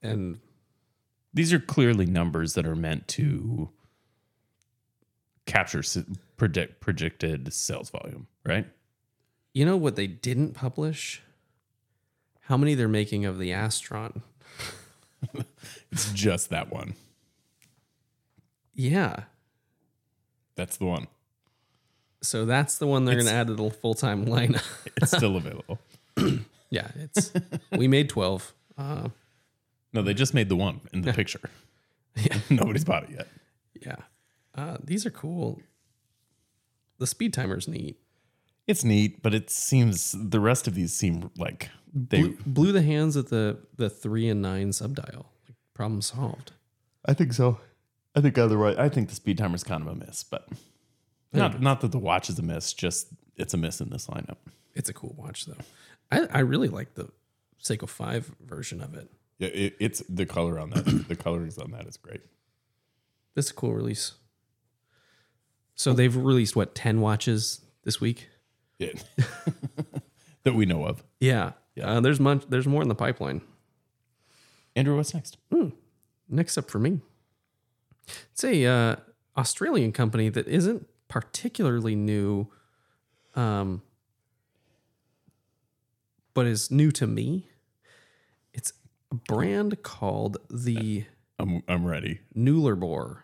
and These are clearly numbers that are meant to capture predict predicted sales volume, right? You know what they didn't publish? How many they're making of the Astron. It's just that one. Yeah. That's the one. So that's the one they're going to add to the full time lineup. It's still available. yeah. It's, we made 12. Uh, No, they just made the one in the picture. Yeah. Nobody's bought it yet. yeah. Uh, these are cool. The speed timer's neat. It's neat, but it seems the rest of these seem like they. Blew, blew the hands at the, the three and nine subdial. Like, problem solved. I think so. I think otherwise, I think the speed timer is kind of a miss, but not not that the watch is a miss. Just it's a miss in this lineup. It's a cool watch though. I, I really like the Seiko 5 version of it. Yeah, it, it's the color on that. the colorings on that is great. This is a cool release. So they've released what, 10 watches this week? Yeah. that we know of. Yeah. Uh, there's much there's more in the pipeline. Andrew, what's next? Next up for me. It's a uh, Australian company that isn't particularly new um but is new to me. It's a brand called the I'm I'm ready. Nullarbor.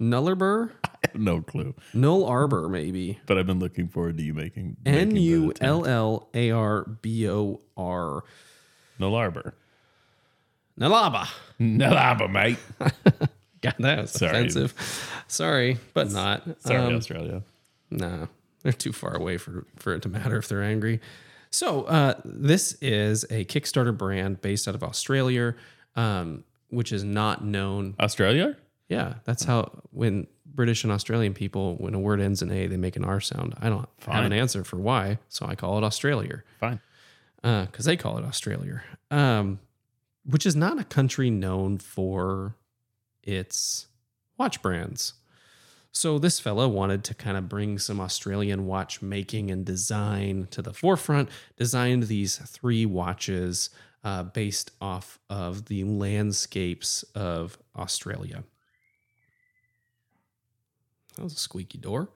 Nullerbur? I have no clue, Null Arbor, maybe. but I've been looking forward to you making N U. L L A R B O R. Null Arbor. Nalaba. Arbor, mate. God, that was Sorry. offensive. Sorry, but not. Sorry, Um, Australia. Nah, they're too far away for, for it to matter if they're angry. So, uh, this is a Kickstarter brand based out of Australia, um, which is not known. Australia? Yeah, that's how when British and Australian people, when a word ends in A, they make an R sound. I don't have an answer for why, so I call it Australia. Fine. because they call it Australia, um, which is not a country known for its watch brands. So this fella wanted to kind of bring some Australian watch making and design to the forefront. Designed these three watches uh, based off of the landscapes of Australia. That was a squeaky door.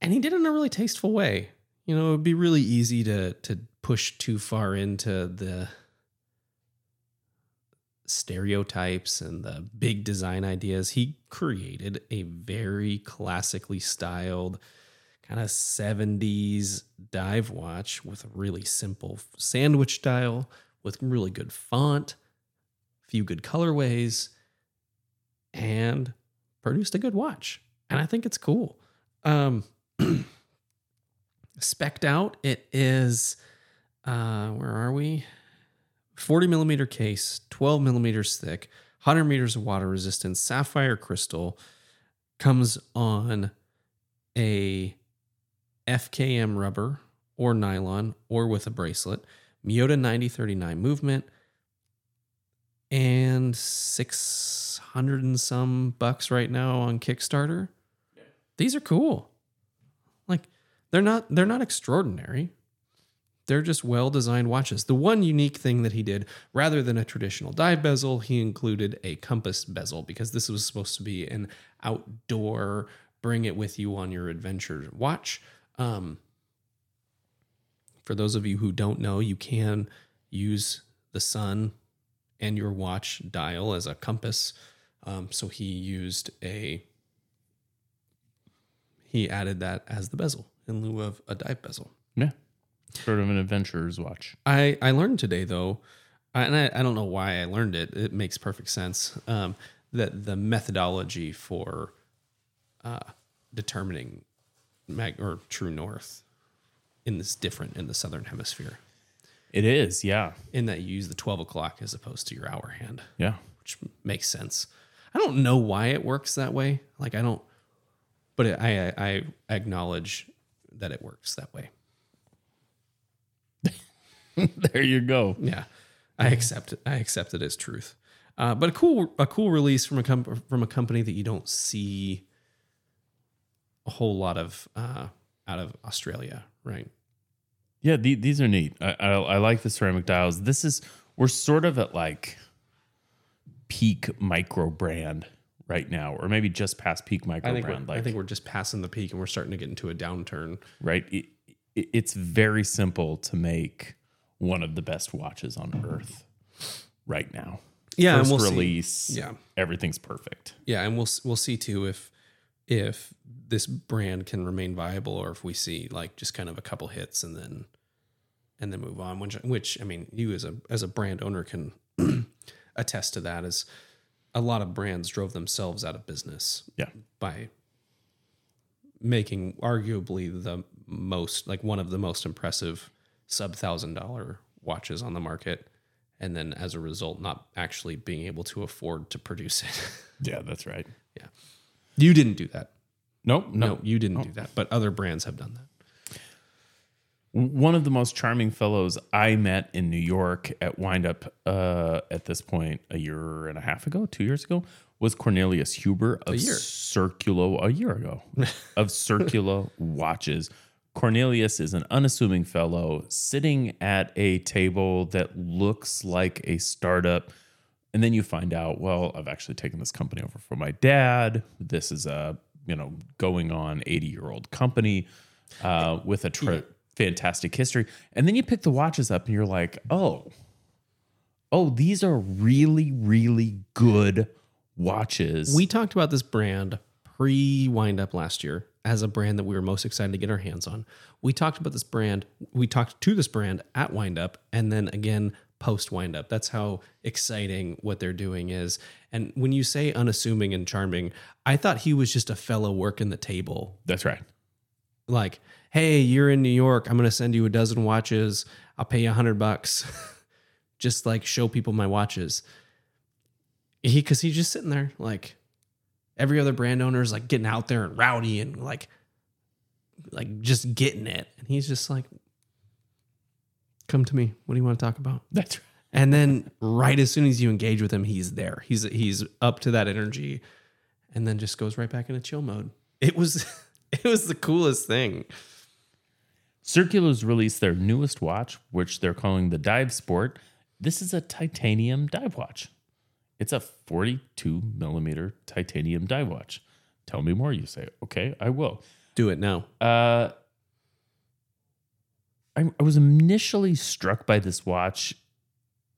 And he did it in a really tasteful way. You know, it would be really easy to to push too far into the stereotypes and the big design ideas. He created a very classically styled kind of 70s dive watch with a really simple sandwich style with really good font, few good colorways, and produced a good watch. And I think it's cool. Um, specked out, it is, uh, where are we? 40 millimeter case, 12 millimeters thick, 100 meters of water resistance, sapphire crystal, comes on a FKM rubber or nylon or with a bracelet, Miyota 9039 movement, and 600 and some bucks right now on Kickstarter. These are cool. Like they're not they're not extraordinary. They're just well designed watches. The one unique thing that he did, rather than a traditional dive bezel, he included a compass bezel because this was supposed to be an outdoor, bring it with you on your adventure watch. Um, for those of you who don't know, you can use the sun and your watch dial as a compass. Um, so he used a, he added that as the bezel in lieu of a dive bezel. Yeah. Sort of an adventurer's watch. I, I learned today though, and I, I don't know why I learned it. It makes perfect sense. Um, that the methodology for uh, determining mag or true north in this different in the southern hemisphere. It is, yeah. In that you use the twelve o'clock as opposed to your hour hand, Yeah. which makes sense. I don't know why it works that way. Like I don't, but it, I I I acknowledge that it works that way. there you go. Yeah, I accept it. I accept it as truth. Uh, but a cool a cool release from a com- from a company that you don't see a whole lot of uh, out of Australia, right? Yeah, the, these are neat. I, I I like the ceramic dials. This is we're sort of at like peak micro brand right now, or maybe just past peak micro I think brand. Like I think we're just passing the peak and we're starting to get into a downturn. right, it, it- it's very simple to make one of the best watches on earth right now. Yeah, First and we'll release. See. Yeah, everything's perfect. yeah, and we'll we'll see too if if this brand can remain viable or if we see like just kind of a couple hits and then and then move on. Which which I mean, you as a as a brand owner can attest to that. As a lot of brands drove themselves out of business Yeah, by making arguably the most like one of the most impressive sub thousand dollar watches on the market and then as a result not actually being able to afford to produce it yeah, that's right. yeah you didn't do that Nope, no, no, you didn't do that but other brands have done that one of the most charming fellows I met in New York at Windup uh, at this point a year and a half ago, two years ago, was Cornelius Huber of. Circula a year ago of Circula watches. Cornelius is an unassuming fellow sitting at a table that looks like a startup. And then you find out, well, I've actually taken this company over from my dad. This is a, you know, going on 80 year old company uh, with a tra- fantastic history. And then you pick the watches up and you're like, oh, oh, these are really, really good watches. we talked about this brand pre wind up last year as a brand that we were most excited to get our hands on we talked about this brand we talked to this brand at wind up and then again post wind up that's how exciting what they're doing is and when you say unassuming and charming i thought he was just a fellow working the table That's right. like, hey, you're in New York. I'm gonna send you a dozen watches. I'll pay you a hundred bucks. just like show people my watches. He cause he's just sitting there like every other brand owner is like getting out there and rowdy and like like just getting it. And he's just like, come to me. What do you want to talk about? That's right. And then right as soon as you engage with him, he's there. He's he's up to that energy and then just goes right back into chill mode. It was it was the coolest thing. Circula's released their newest watch, which they're calling the Dive Sport. This is a titanium dive watch. It's a 42 millimeter titanium dive watch. Tell me more, you say. Okay, I will. Do it now. Uh, I, I was initially struck by this watch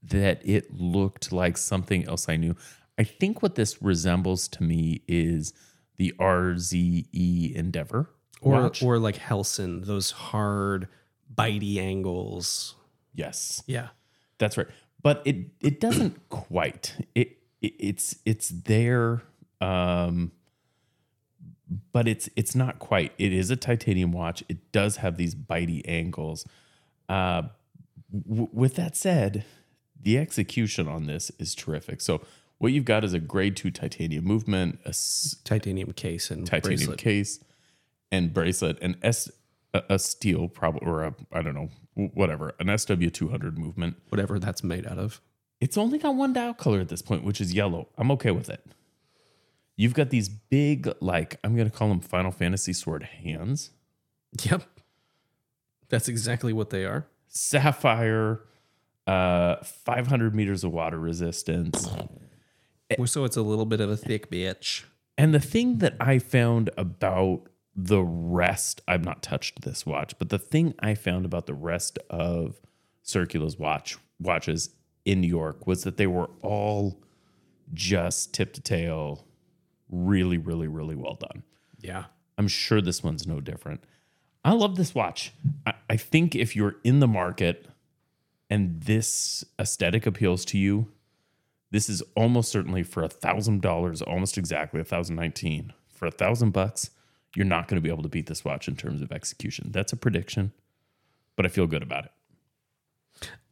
that it looked like something else I knew. I think what this resembles to me is the RZE Endeavor Or watch. or like Helson, those hard bitey angles. yes, Yeah. that's right. But it it doesn't quite. It, it it's it's there. Um, but it's it's not quite. It is a titanium watch. It does have these bitey angles. Uh, w- with that said, the execution on this is terrific. So What you've got is a grade two titanium movement, a s- Titanium case and titanium bracelet. case and bracelet, and S a, a steel probably or a I don't know whatever an SW two hundred movement. whatever that's made out of. It's only got one dial color at this point, which is yellow. I'm okay with it. You've got these big, like I'm gonna call them Final Fantasy sword hands, Yep. That's exactly what they are. sapphire, uh, 500 meters of water resistance. So it's a little bit of a thick bitch. And the thing that I found about the rest, I've not touched this watch, but the thing I found about the rest of Circula's watch watches in New York was that they were all just tip to tail, really, really, really well done. Yeah. I'm sure this one's no different. I love this watch. I, I think if you're in the market and this aesthetic appeals to you, this is almost certainly for a thousand dollars, almost exactly a thousand nineteen. For a thousand bucks, you're not going to be able to beat this watch in terms of execution. That's a prediction, but I feel good about it.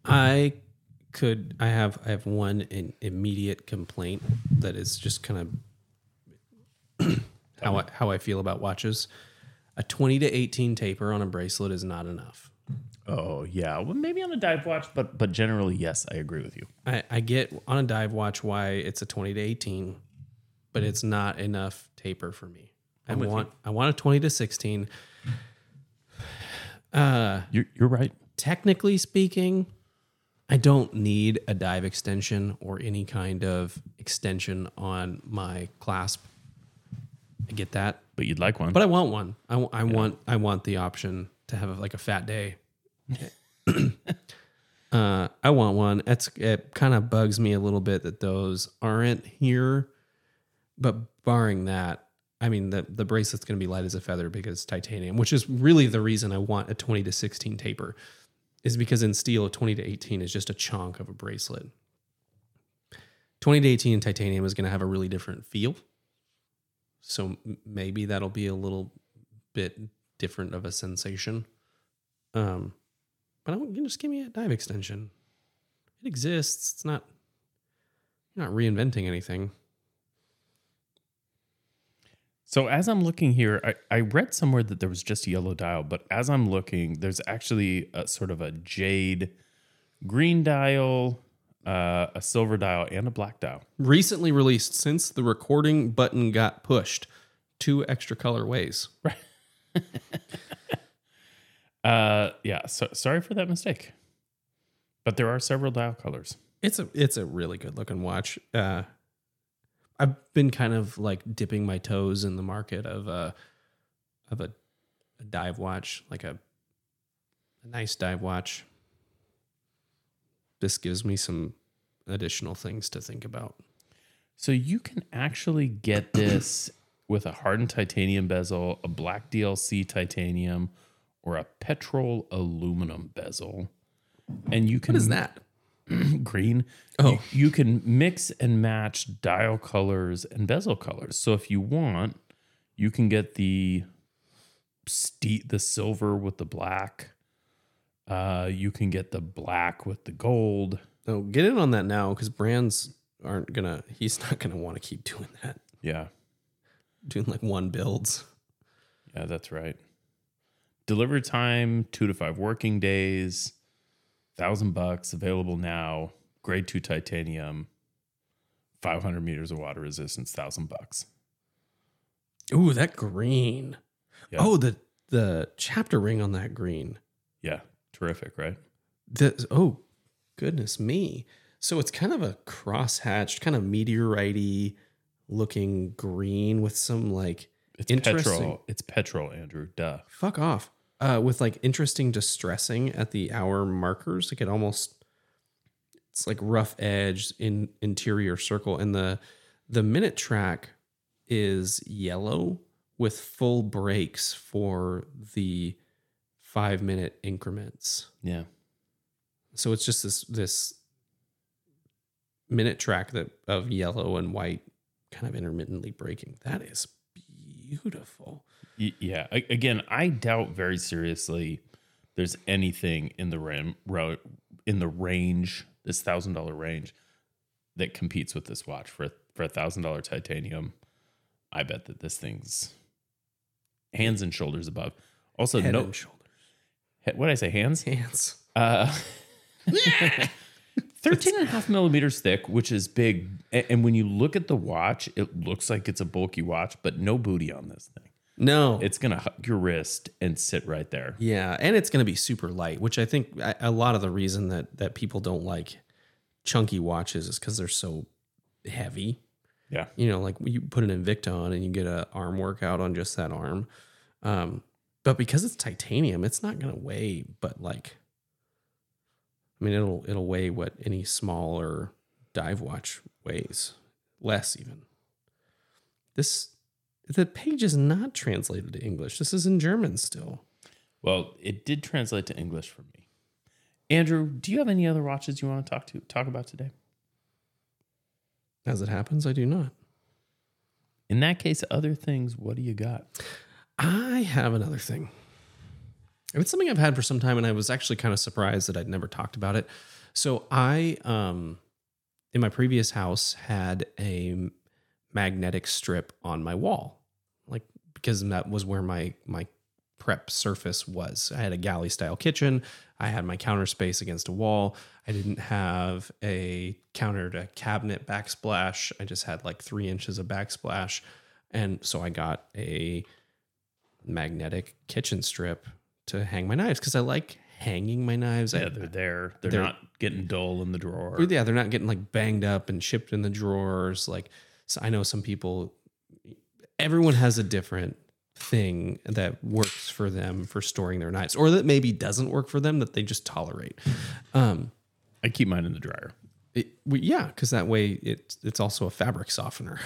I could I have I have one in, immediate complaint that is just kind of how I, how I feel about watches. A 20 to 18 taper on a bracelet is not enough. Oh yeah, well maybe on a dive watch, but but generally yes, I agree with you. I, I get on a dive watch why it's a 20 to 18, but it's not enough taper for me. I with want I want a 20 to 16. Uh You're you're right. technically speaking, I don't need a dive extension or any kind of extension on my clasp. I get that, But you'd like one. but I want one. I, w- I want I want the option to have like a fat day. uh, I want one. It's it kind of bugs me a little bit that those aren't here, but barring that, I mean the the bracelet's going to be light as a feather because titanium, which is really the reason I want a twenty to sixteen taper, is because in steel a twenty to eighteen is just a chunk of a bracelet. Twenty to eighteen in titanium is going to have a really different feel. So maybe that'll be a little bit different of a sensation. Um, but I want you just give me a dive extension. It exists. It's not. You're not reinventing anything. So as I'm looking here, I, I read somewhere that there was just a yellow dial, but as I'm looking, there's actually a sort of a jade green dial, uh, a silver dial, and a black dial. Recently released since the recording button got pushed, two extra colorways. Right. uh, yeah. So sorry for that mistake, but there are several dial colors. It's a it's a really good looking watch. Uh, I've been kind of like dipping my toes in the market of a of a, a dive watch, like a a nice dive watch. This gives me some additional things to think about. So you can actually get this with a hardened titanium bezel, a black DLC titanium, or a petrol aluminum bezel, and you can What is that? green. Oh. You, you can mix and match dial colors and bezel colors. So if you want, you can get the ste- the silver with the black. Uh, you can get the black with the gold. Oh, get in on that now because brands aren't gonna. He's not gonna want to keep doing that. Yeah, Doing like one builds. yeah, that's right. Delivery time two to five working days. Thousand bucks available now. Grade two titanium. Five hundred meters of water resistance. Thousand bucks. Ooh, that green. Yeah. Oh, the the chapter ring on that green. Yeah, terrific, right? The, oh, goodness me. So it's kind of a cross-hatched, kind of meteorite looking green with some like It's Interesting. petrol. It's petrol, Andrew. Duh. fuck off. Uh, with like interesting distressing at the hour markers. Like it almost it's like rough edge in interior circle. And the the minute track is yellow with full breaks for the five minute increments. Yeah. So it's just this this minute track that of yellow and white kind of intermittently breaking. That is beautiful. Yeah. Again, I doubt very seriously there's anything in the ro- in the range, this thousand dollar range, that competes with this watch for for a thousand dollar titanium. I bet that this thing's hands and shoulders above. Also, Head no, shoulders. what did I say? Hands. Hands. Uh, 13 and a half millimeters thick, which is big. And when you look at the watch, it looks like it's a bulky watch, but no booty on this thing. No. It's going to hug your wrist and sit right there. Yeah, and it's going to be super light, which I think a lot of the reason that that people don't like chunky watches is because they're so heavy. Yeah. You know, like you put an Invicta on and you get an arm workout on just that arm. Um, but because it's titanium, it's not going to weigh, but like, I mean, it'll it'll weigh what any smaller dive watch weighs, less even. This the page is not translated to English. This is in German still. Well, it did translate to English for me. Andrew, do you have any other watches you want to talk to talk about today? As it happens, I do not. In that case, other things, what do you got? I have another thing. And It's something I've had for some time, and I was actually kind of surprised that I'd never talked about it. So I, um, in my previous house, had a magnetic strip on my wall, because that was where my my prep surface was. I had a galley style kitchen. I had my counter space against a wall. I didn't have a counter to cabinet backsplash. I just had like three inches of backsplash. And so I got a magnetic kitchen strip to hang my knives because I like hanging my knives. I- Yeah, they're there. They're, They're- not getting dull in the drawer. yeah, they're not getting like banged up and chipped in the drawers. Like, so I know some people, everyone has a different thing that works for them for storing their knives, or that maybe doesn't work for them that they just tolerate. Um, I keep mine in the dryer. it, well, yeah, because that way it it's also a fabric softener.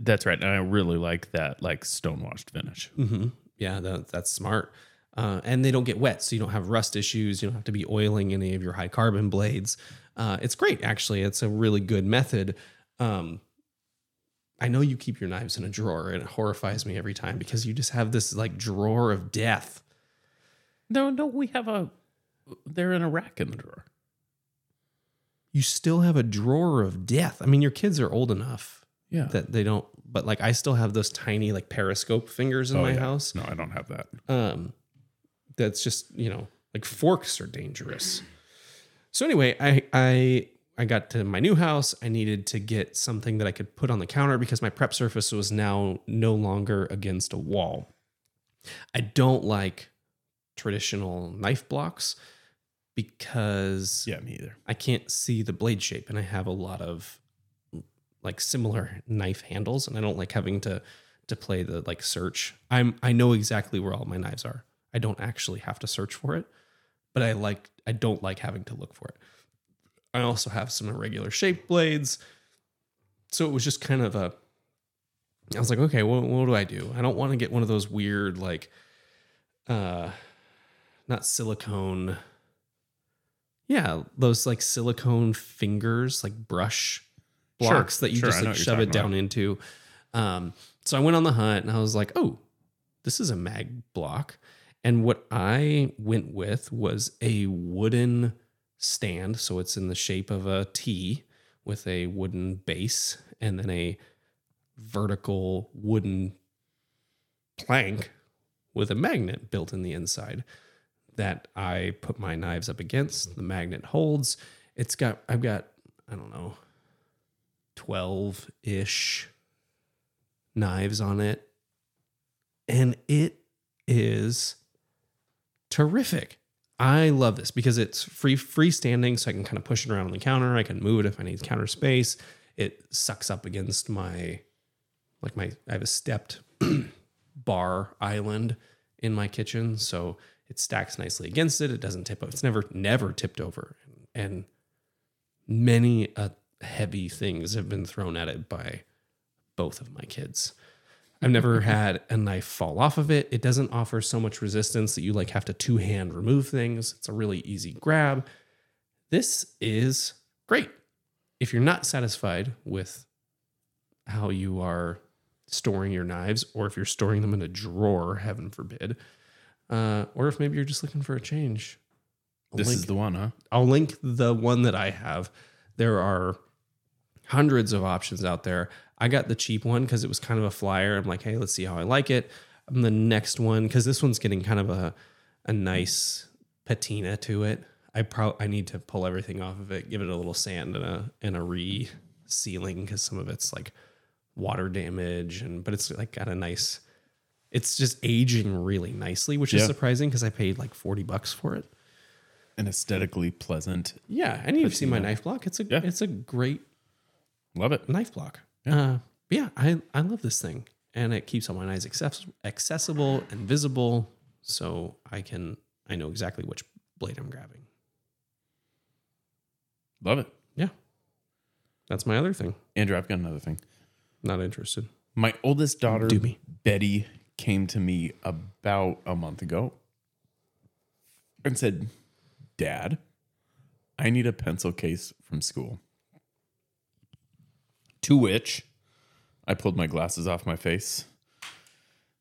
That's right. And I really like that like stonewashed finish. hmm Yeah, that, that's smart. Uh, and they don't get wet, so you don't have rust issues. You don't have to be oiling any of your high carbon blades. Uh, it's great, actually. It's a really good method. Um, I know you keep your knives in a drawer, and it horrifies me every time because you just have this like drawer of death. No, no, we have a they're in a rack in the drawer. You still have a drawer of death. I mean, your kids are old enough Yeah. that they don't, but like I still have those tiny like periscope fingers in Oh, my yeah. house. No, I don't have that. um that's just you know like forks are dangerous so anyway i i i got to my new house i needed to get something that i could put on the counter because my prep surface was now no longer against a wall i don't like traditional knife blocks because Yeah, me either. I can't see the blade shape and I have a lot of like similar knife handles and I don't like having to to play the like search. I'm I know exactly where all my knives are. I don't actually have to search for it, but I like I don't like having to look for it. I also have some irregular shaped blades. So it was just kind of a I was like, okay, what, what do I do? I don't want to get one of those weird like uh not silicone yeah, those like silicone fingers, like brush Sure, blocks that you sure, just like shove it down into. Um, so I went on the hunt and I was like, oh, this is a mag block. And what I went with was a wooden stand. So it's in the shape of a T with a wooden base and then a vertical wooden plank with a magnet built in the inside that I put my knives up against. The magnet holds. It's got, I've got, I don't know, 12 ish knives on it. And it is terrific. I love this because it's free freestanding, so I can kind of push it around on the counter. I can move it if I need counter space. It sucks up against my like my I have a stepped bar island in my kitchen, so it stacks nicely against it. It doesn't tip. It's never never tipped over, and many uh, heavy things have been thrown at it by both of my kids. I've never had a knife fall off of it. It doesn't offer so much resistance that you like have to two hand remove things. It's a really easy grab. This is great. If you're not satisfied with how you are storing your knives, or if you're storing them in a drawer, heaven forbid, uh, or if maybe you're just looking for a change, I'll This link, is the one, huh? I'll link the one that I have there are hundreds of options out there. I got the cheap one because it was kind of a flyer. I'm like, hey, let's see how I like it. Um, the next one because this one's getting kind of a a nice patina to it. I pro I need to pull everything off of it, give it a little sand and a and a re sealing because some of it's like water damage and but it's like got a nice. It's just aging really nicely, which is Yeah. surprising because I paid like forty bucks for it. And aesthetically pleasant. Yeah, and you've seen my knife block. It's a Yeah. it's a great Love it. knife block. Uh, but yeah, I I love this thing, and it keeps all my knives access- accessible and visible, so I can I know exactly which blade I'm grabbing. Love it. Yeah, that's my other thing. Andrew, I've got another thing. Not interested. My oldest daughter, Do me. Betty, came to me about a month ago and said, Dad, I need a pencil case from school. To which I pulled my glasses off my face,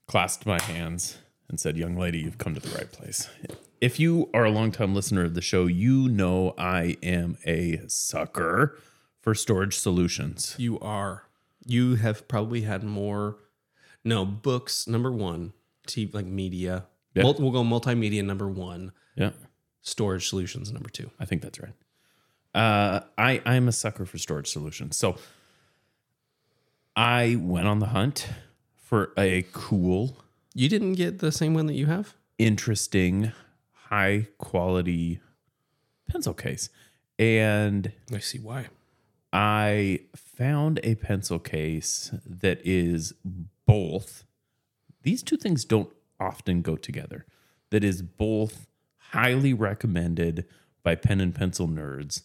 clasped my hands, and said, Young lady, you've come to the right place. If you are a longtime listener of the show, you know I am a sucker for storage solutions. You are. You have probably had more. No books. Number one. T like media. Yeah. Mul- we'll go multimedia. Number one. Yeah. Storage solutions. Number two. I think that's right. Uh, I I'm a sucker for storage solutions. So I went on the hunt for a cool, You didn't get the same one that you have. interesting, high quality pencil case, and I see why. I found a pencil case that is both. These two things don't often go together. That is both highly recommended by pen and pencil nerds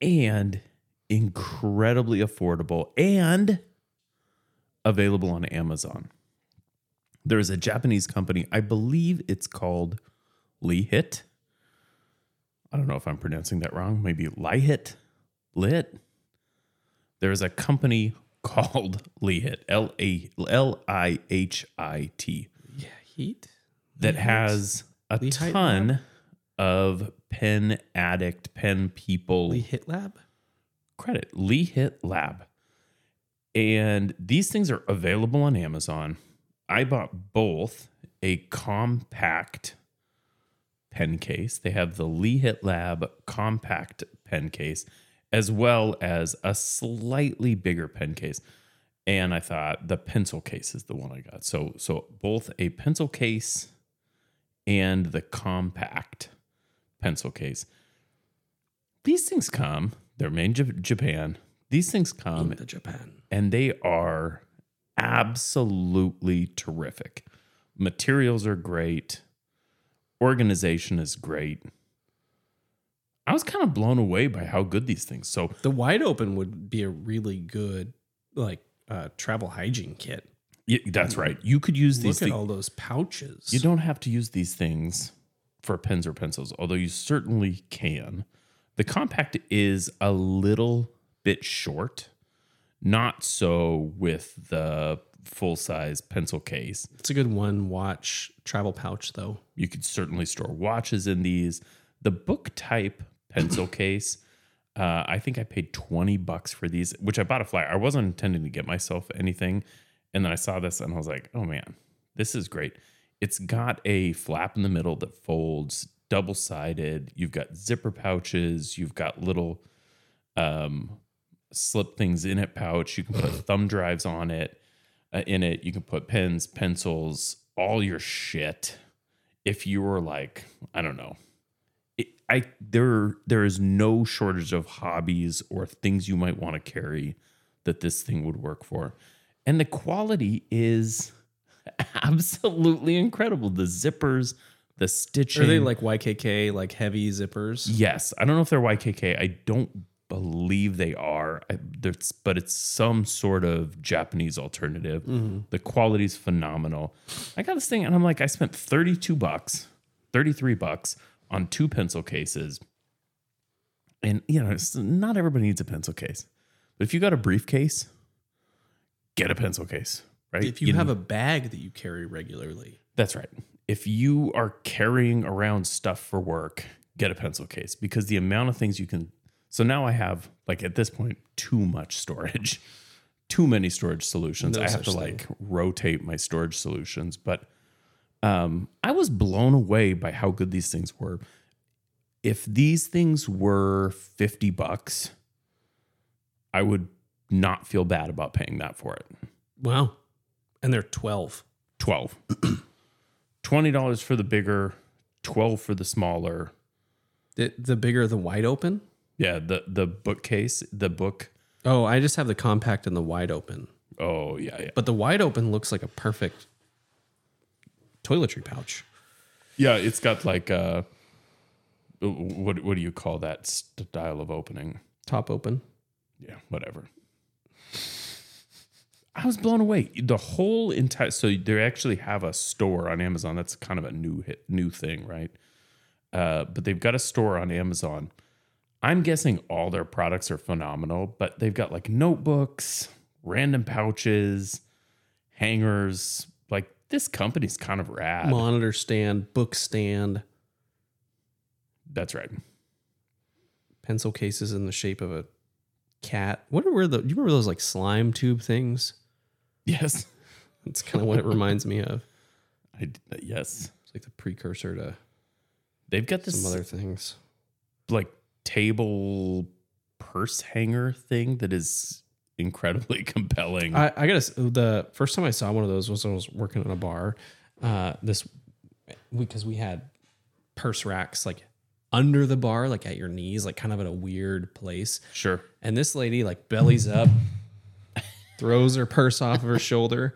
and incredibly affordable and available on Amazon. There is a Japanese company, I believe it's called Lee Hit. I don't know if I'm pronouncing that wrong. Maybe Lihit, Lit. There's a company called Lee Hit, Lihit, L A L I H I T, Yeah, heat. that has a ton of pen addict, pen people Lee Hit Lab. credit Lee Hit Lab. And these things are available on Amazon. I bought both a compact pen case. They have the Lee Hit Lab compact pen case, as well as a slightly bigger pen case. And I thought the pencil case is the one I got. So so both a pencil case and the compact pencil case. These things come, they're made in Japan. These things come in the Japan. and they are absolutely terrific. Materials are great. Organization is great. I was kind of blown away by how good these things. So The wide open would be a really good like uh, travel hygiene kit. yeah, that's right. You could use these Look at things. all those pouches. You don't have to use these things for pens or pencils, although you certainly can. The compact is a little bit short, not so with the full size pencil case. It's a good one watch travel pouch though. You could certainly store watches in these. The book type pencil case, uh, I think I paid 20 bucks for these, which I bought a flyer. I wasn't intending to get myself anything. And then I saw this and I was like, oh man, this is great. It's got a flap in the middle that folds, double sided. You've got zipper pouches. You've got little um, slip things in it pouch. You can put thumb drives on it. Uh, in it, you can put pens, pencils, all your shit. If you were like, I don't know, it, I there there is no shortage of hobbies or things you might want to carry that this thing would work for, and the quality is absolutely incredible. The zippers, the stitching. Are they like YKK, like heavy zippers? Yes, I don't know if they're YKK. I don't believe they are. I, there's, but it's some sort of Japanese alternative. Mm-hmm. The quality's phenomenal. I got this thing, and I'm like, I spent 32 bucks, 33 bucks on two pencil cases. And you know, it's, not everybody needs a pencil case, but if you got a briefcase, get a pencil case. Right? If you have a bag that you carry regularly, That's right. If you are carrying around stuff for work, get a pencil case because the amount of things you can So now I have like at this point too much storage, too many storage solutions. No I have to such like rotate my storage solutions, but um, I was blown away by how good these things were. If these things were 50 bucks, I would not feel bad about paying that for it. Wow. And they're 12. 12. $20 for the bigger, 12 for the smaller. The, the bigger the wide open? Yeah, the the bookcase, the book. Oh, I just have the compact and the wide open. Oh, yeah, yeah. But the wide open looks like a perfect toiletry pouch. Yeah, it's got like uh what what do you call that style of opening? Top open. Yeah, whatever. I was blown away. The whole entire so they actually have a store on Amazon. That's kind of a new hit, new thing, right? Uh, but they've got a store on Amazon. I'm guessing all their products are phenomenal, but they've got like notebooks, random pouches, hangers. Like this company's kind of rad. Monitor stand, book stand, That's right. pencil cases in the shape of a cat. What were the? Do you remember those like slime tube things? Yes. That's kind of what it reminds me of. I uh, yes. It's like the precursor to They've got this some other things. like table purse hanger thing that is incredibly compelling. I, I gotta. The first time I saw one of those was when I was working in a bar. Uh, this because we had purse racks like under the bar, like at your knees, like kind of in a weird place. sure. And this lady like bellies up, throws her purse off of her shoulder,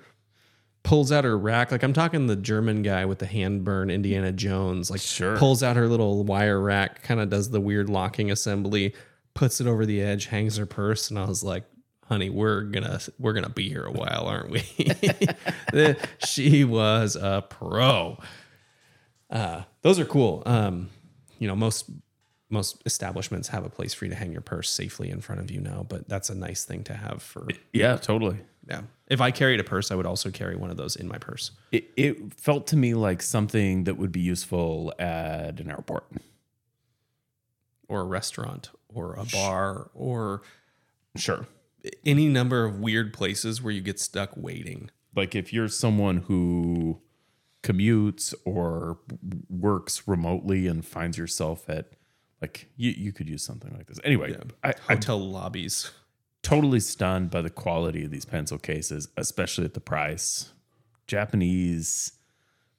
pulls out her rack. Like I'm talking the German guy with the hand burn Indiana Jones. Like Sure. pulls out her little wire rack, kind of does the weird locking assembly, puts it over the edge, hangs her purse, and I was like, honey, we're gonna we're gonna be here a while, aren't we? she was a pro. Uh, those are cool. Um, you know, most most establishments have a place for you to hang your purse safely in front of you now, but that's a nice thing to have for Yeah, totally. Yeah. If I carried a purse, I would also carry one of those in my purse. It, it felt to me like something that would be useful at an airport. Or a restaurant or a bar or Sure. any number of weird places where you get stuck waiting. Like if you're someone who commutes or works remotely and finds yourself at like you, you could use something like this. Anyway, I, I'm Hotel lobbies. Totally stunned by the quality of these pencil cases, especially at the price. Japanese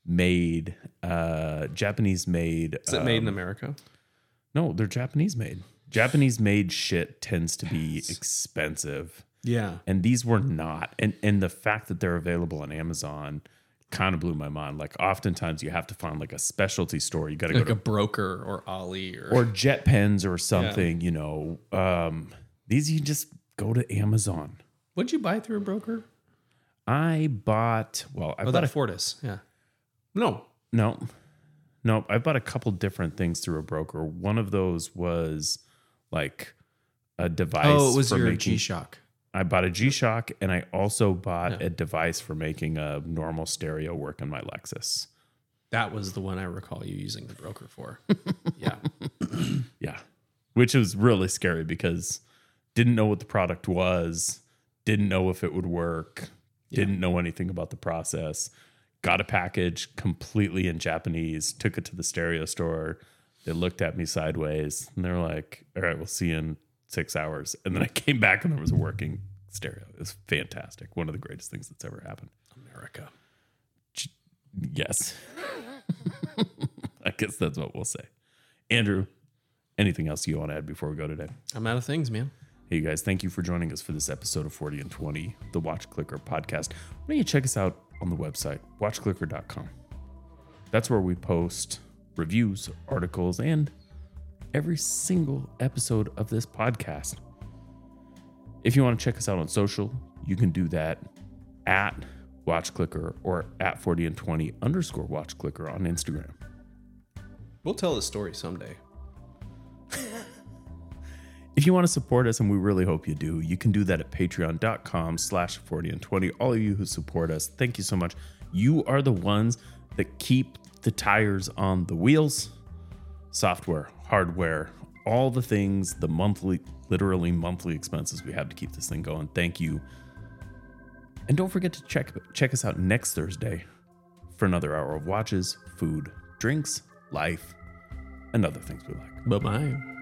made, uh, Japanese made. Is it made in America? No, they're Japanese made. Japanese made shit tends to be expensive, Yeah. and these were not. And and the fact that they're available on Amazon kind of blew my mind. Like oftentimes you have to find like a specialty store. You got to go Like to a broker or Ollie or, or JetPens or something. You know, um, these you just go to Amazon. what'd you buy through a broker? I bought well, I Oh, bought that a Fortis. Yeah. No. no, no, I bought a couple different things through a broker. One of those was like a device. Oh, it was for your making, G Shock. I bought a G Shock, and I also bought a device for making a normal stereo work in my Lexus. That was the one I recall you using the broker for. yeah. Yeah, which was really scary because didn't know what the product was, didn't know if it would work, didn't know anything about the process. Got a package completely in Japanese, took it to the stereo store. They looked at me sideways and they're like, "All right, we'll see you in six hours." And then I came back and there was a working stereo. It was fantastic. One of the greatest things that's ever happened. America. Yes. I guess that's what we'll say. Andrew, anything else you want to add before we go today? I'm out of things, man. Hey, guys, thank you for joining us for this episode of 40 and 20, the Watch Clicker podcast. Why don't you check us out on the website, watchclicker.com? That's where we post reviews, articles, and every single episode of this podcast. If you want to check us out on social, you can do that at Watch Clicker or at 40 and 20 underscore Watch Clicker on Instagram. We'll tell the story someday. If you want to support us, and we really hope you do, you can do that at patreon.com slash 40 and 20. All of you who support us, thank you so much. You are the ones that keep the tires on the wheels, software, hardware, all the things, the monthly, literally monthly expenses we have to keep this thing going. Thank you. And don't forget to check check us out next Thursday for another hour of watches, food, drinks, life, and other things we like. Bye-bye.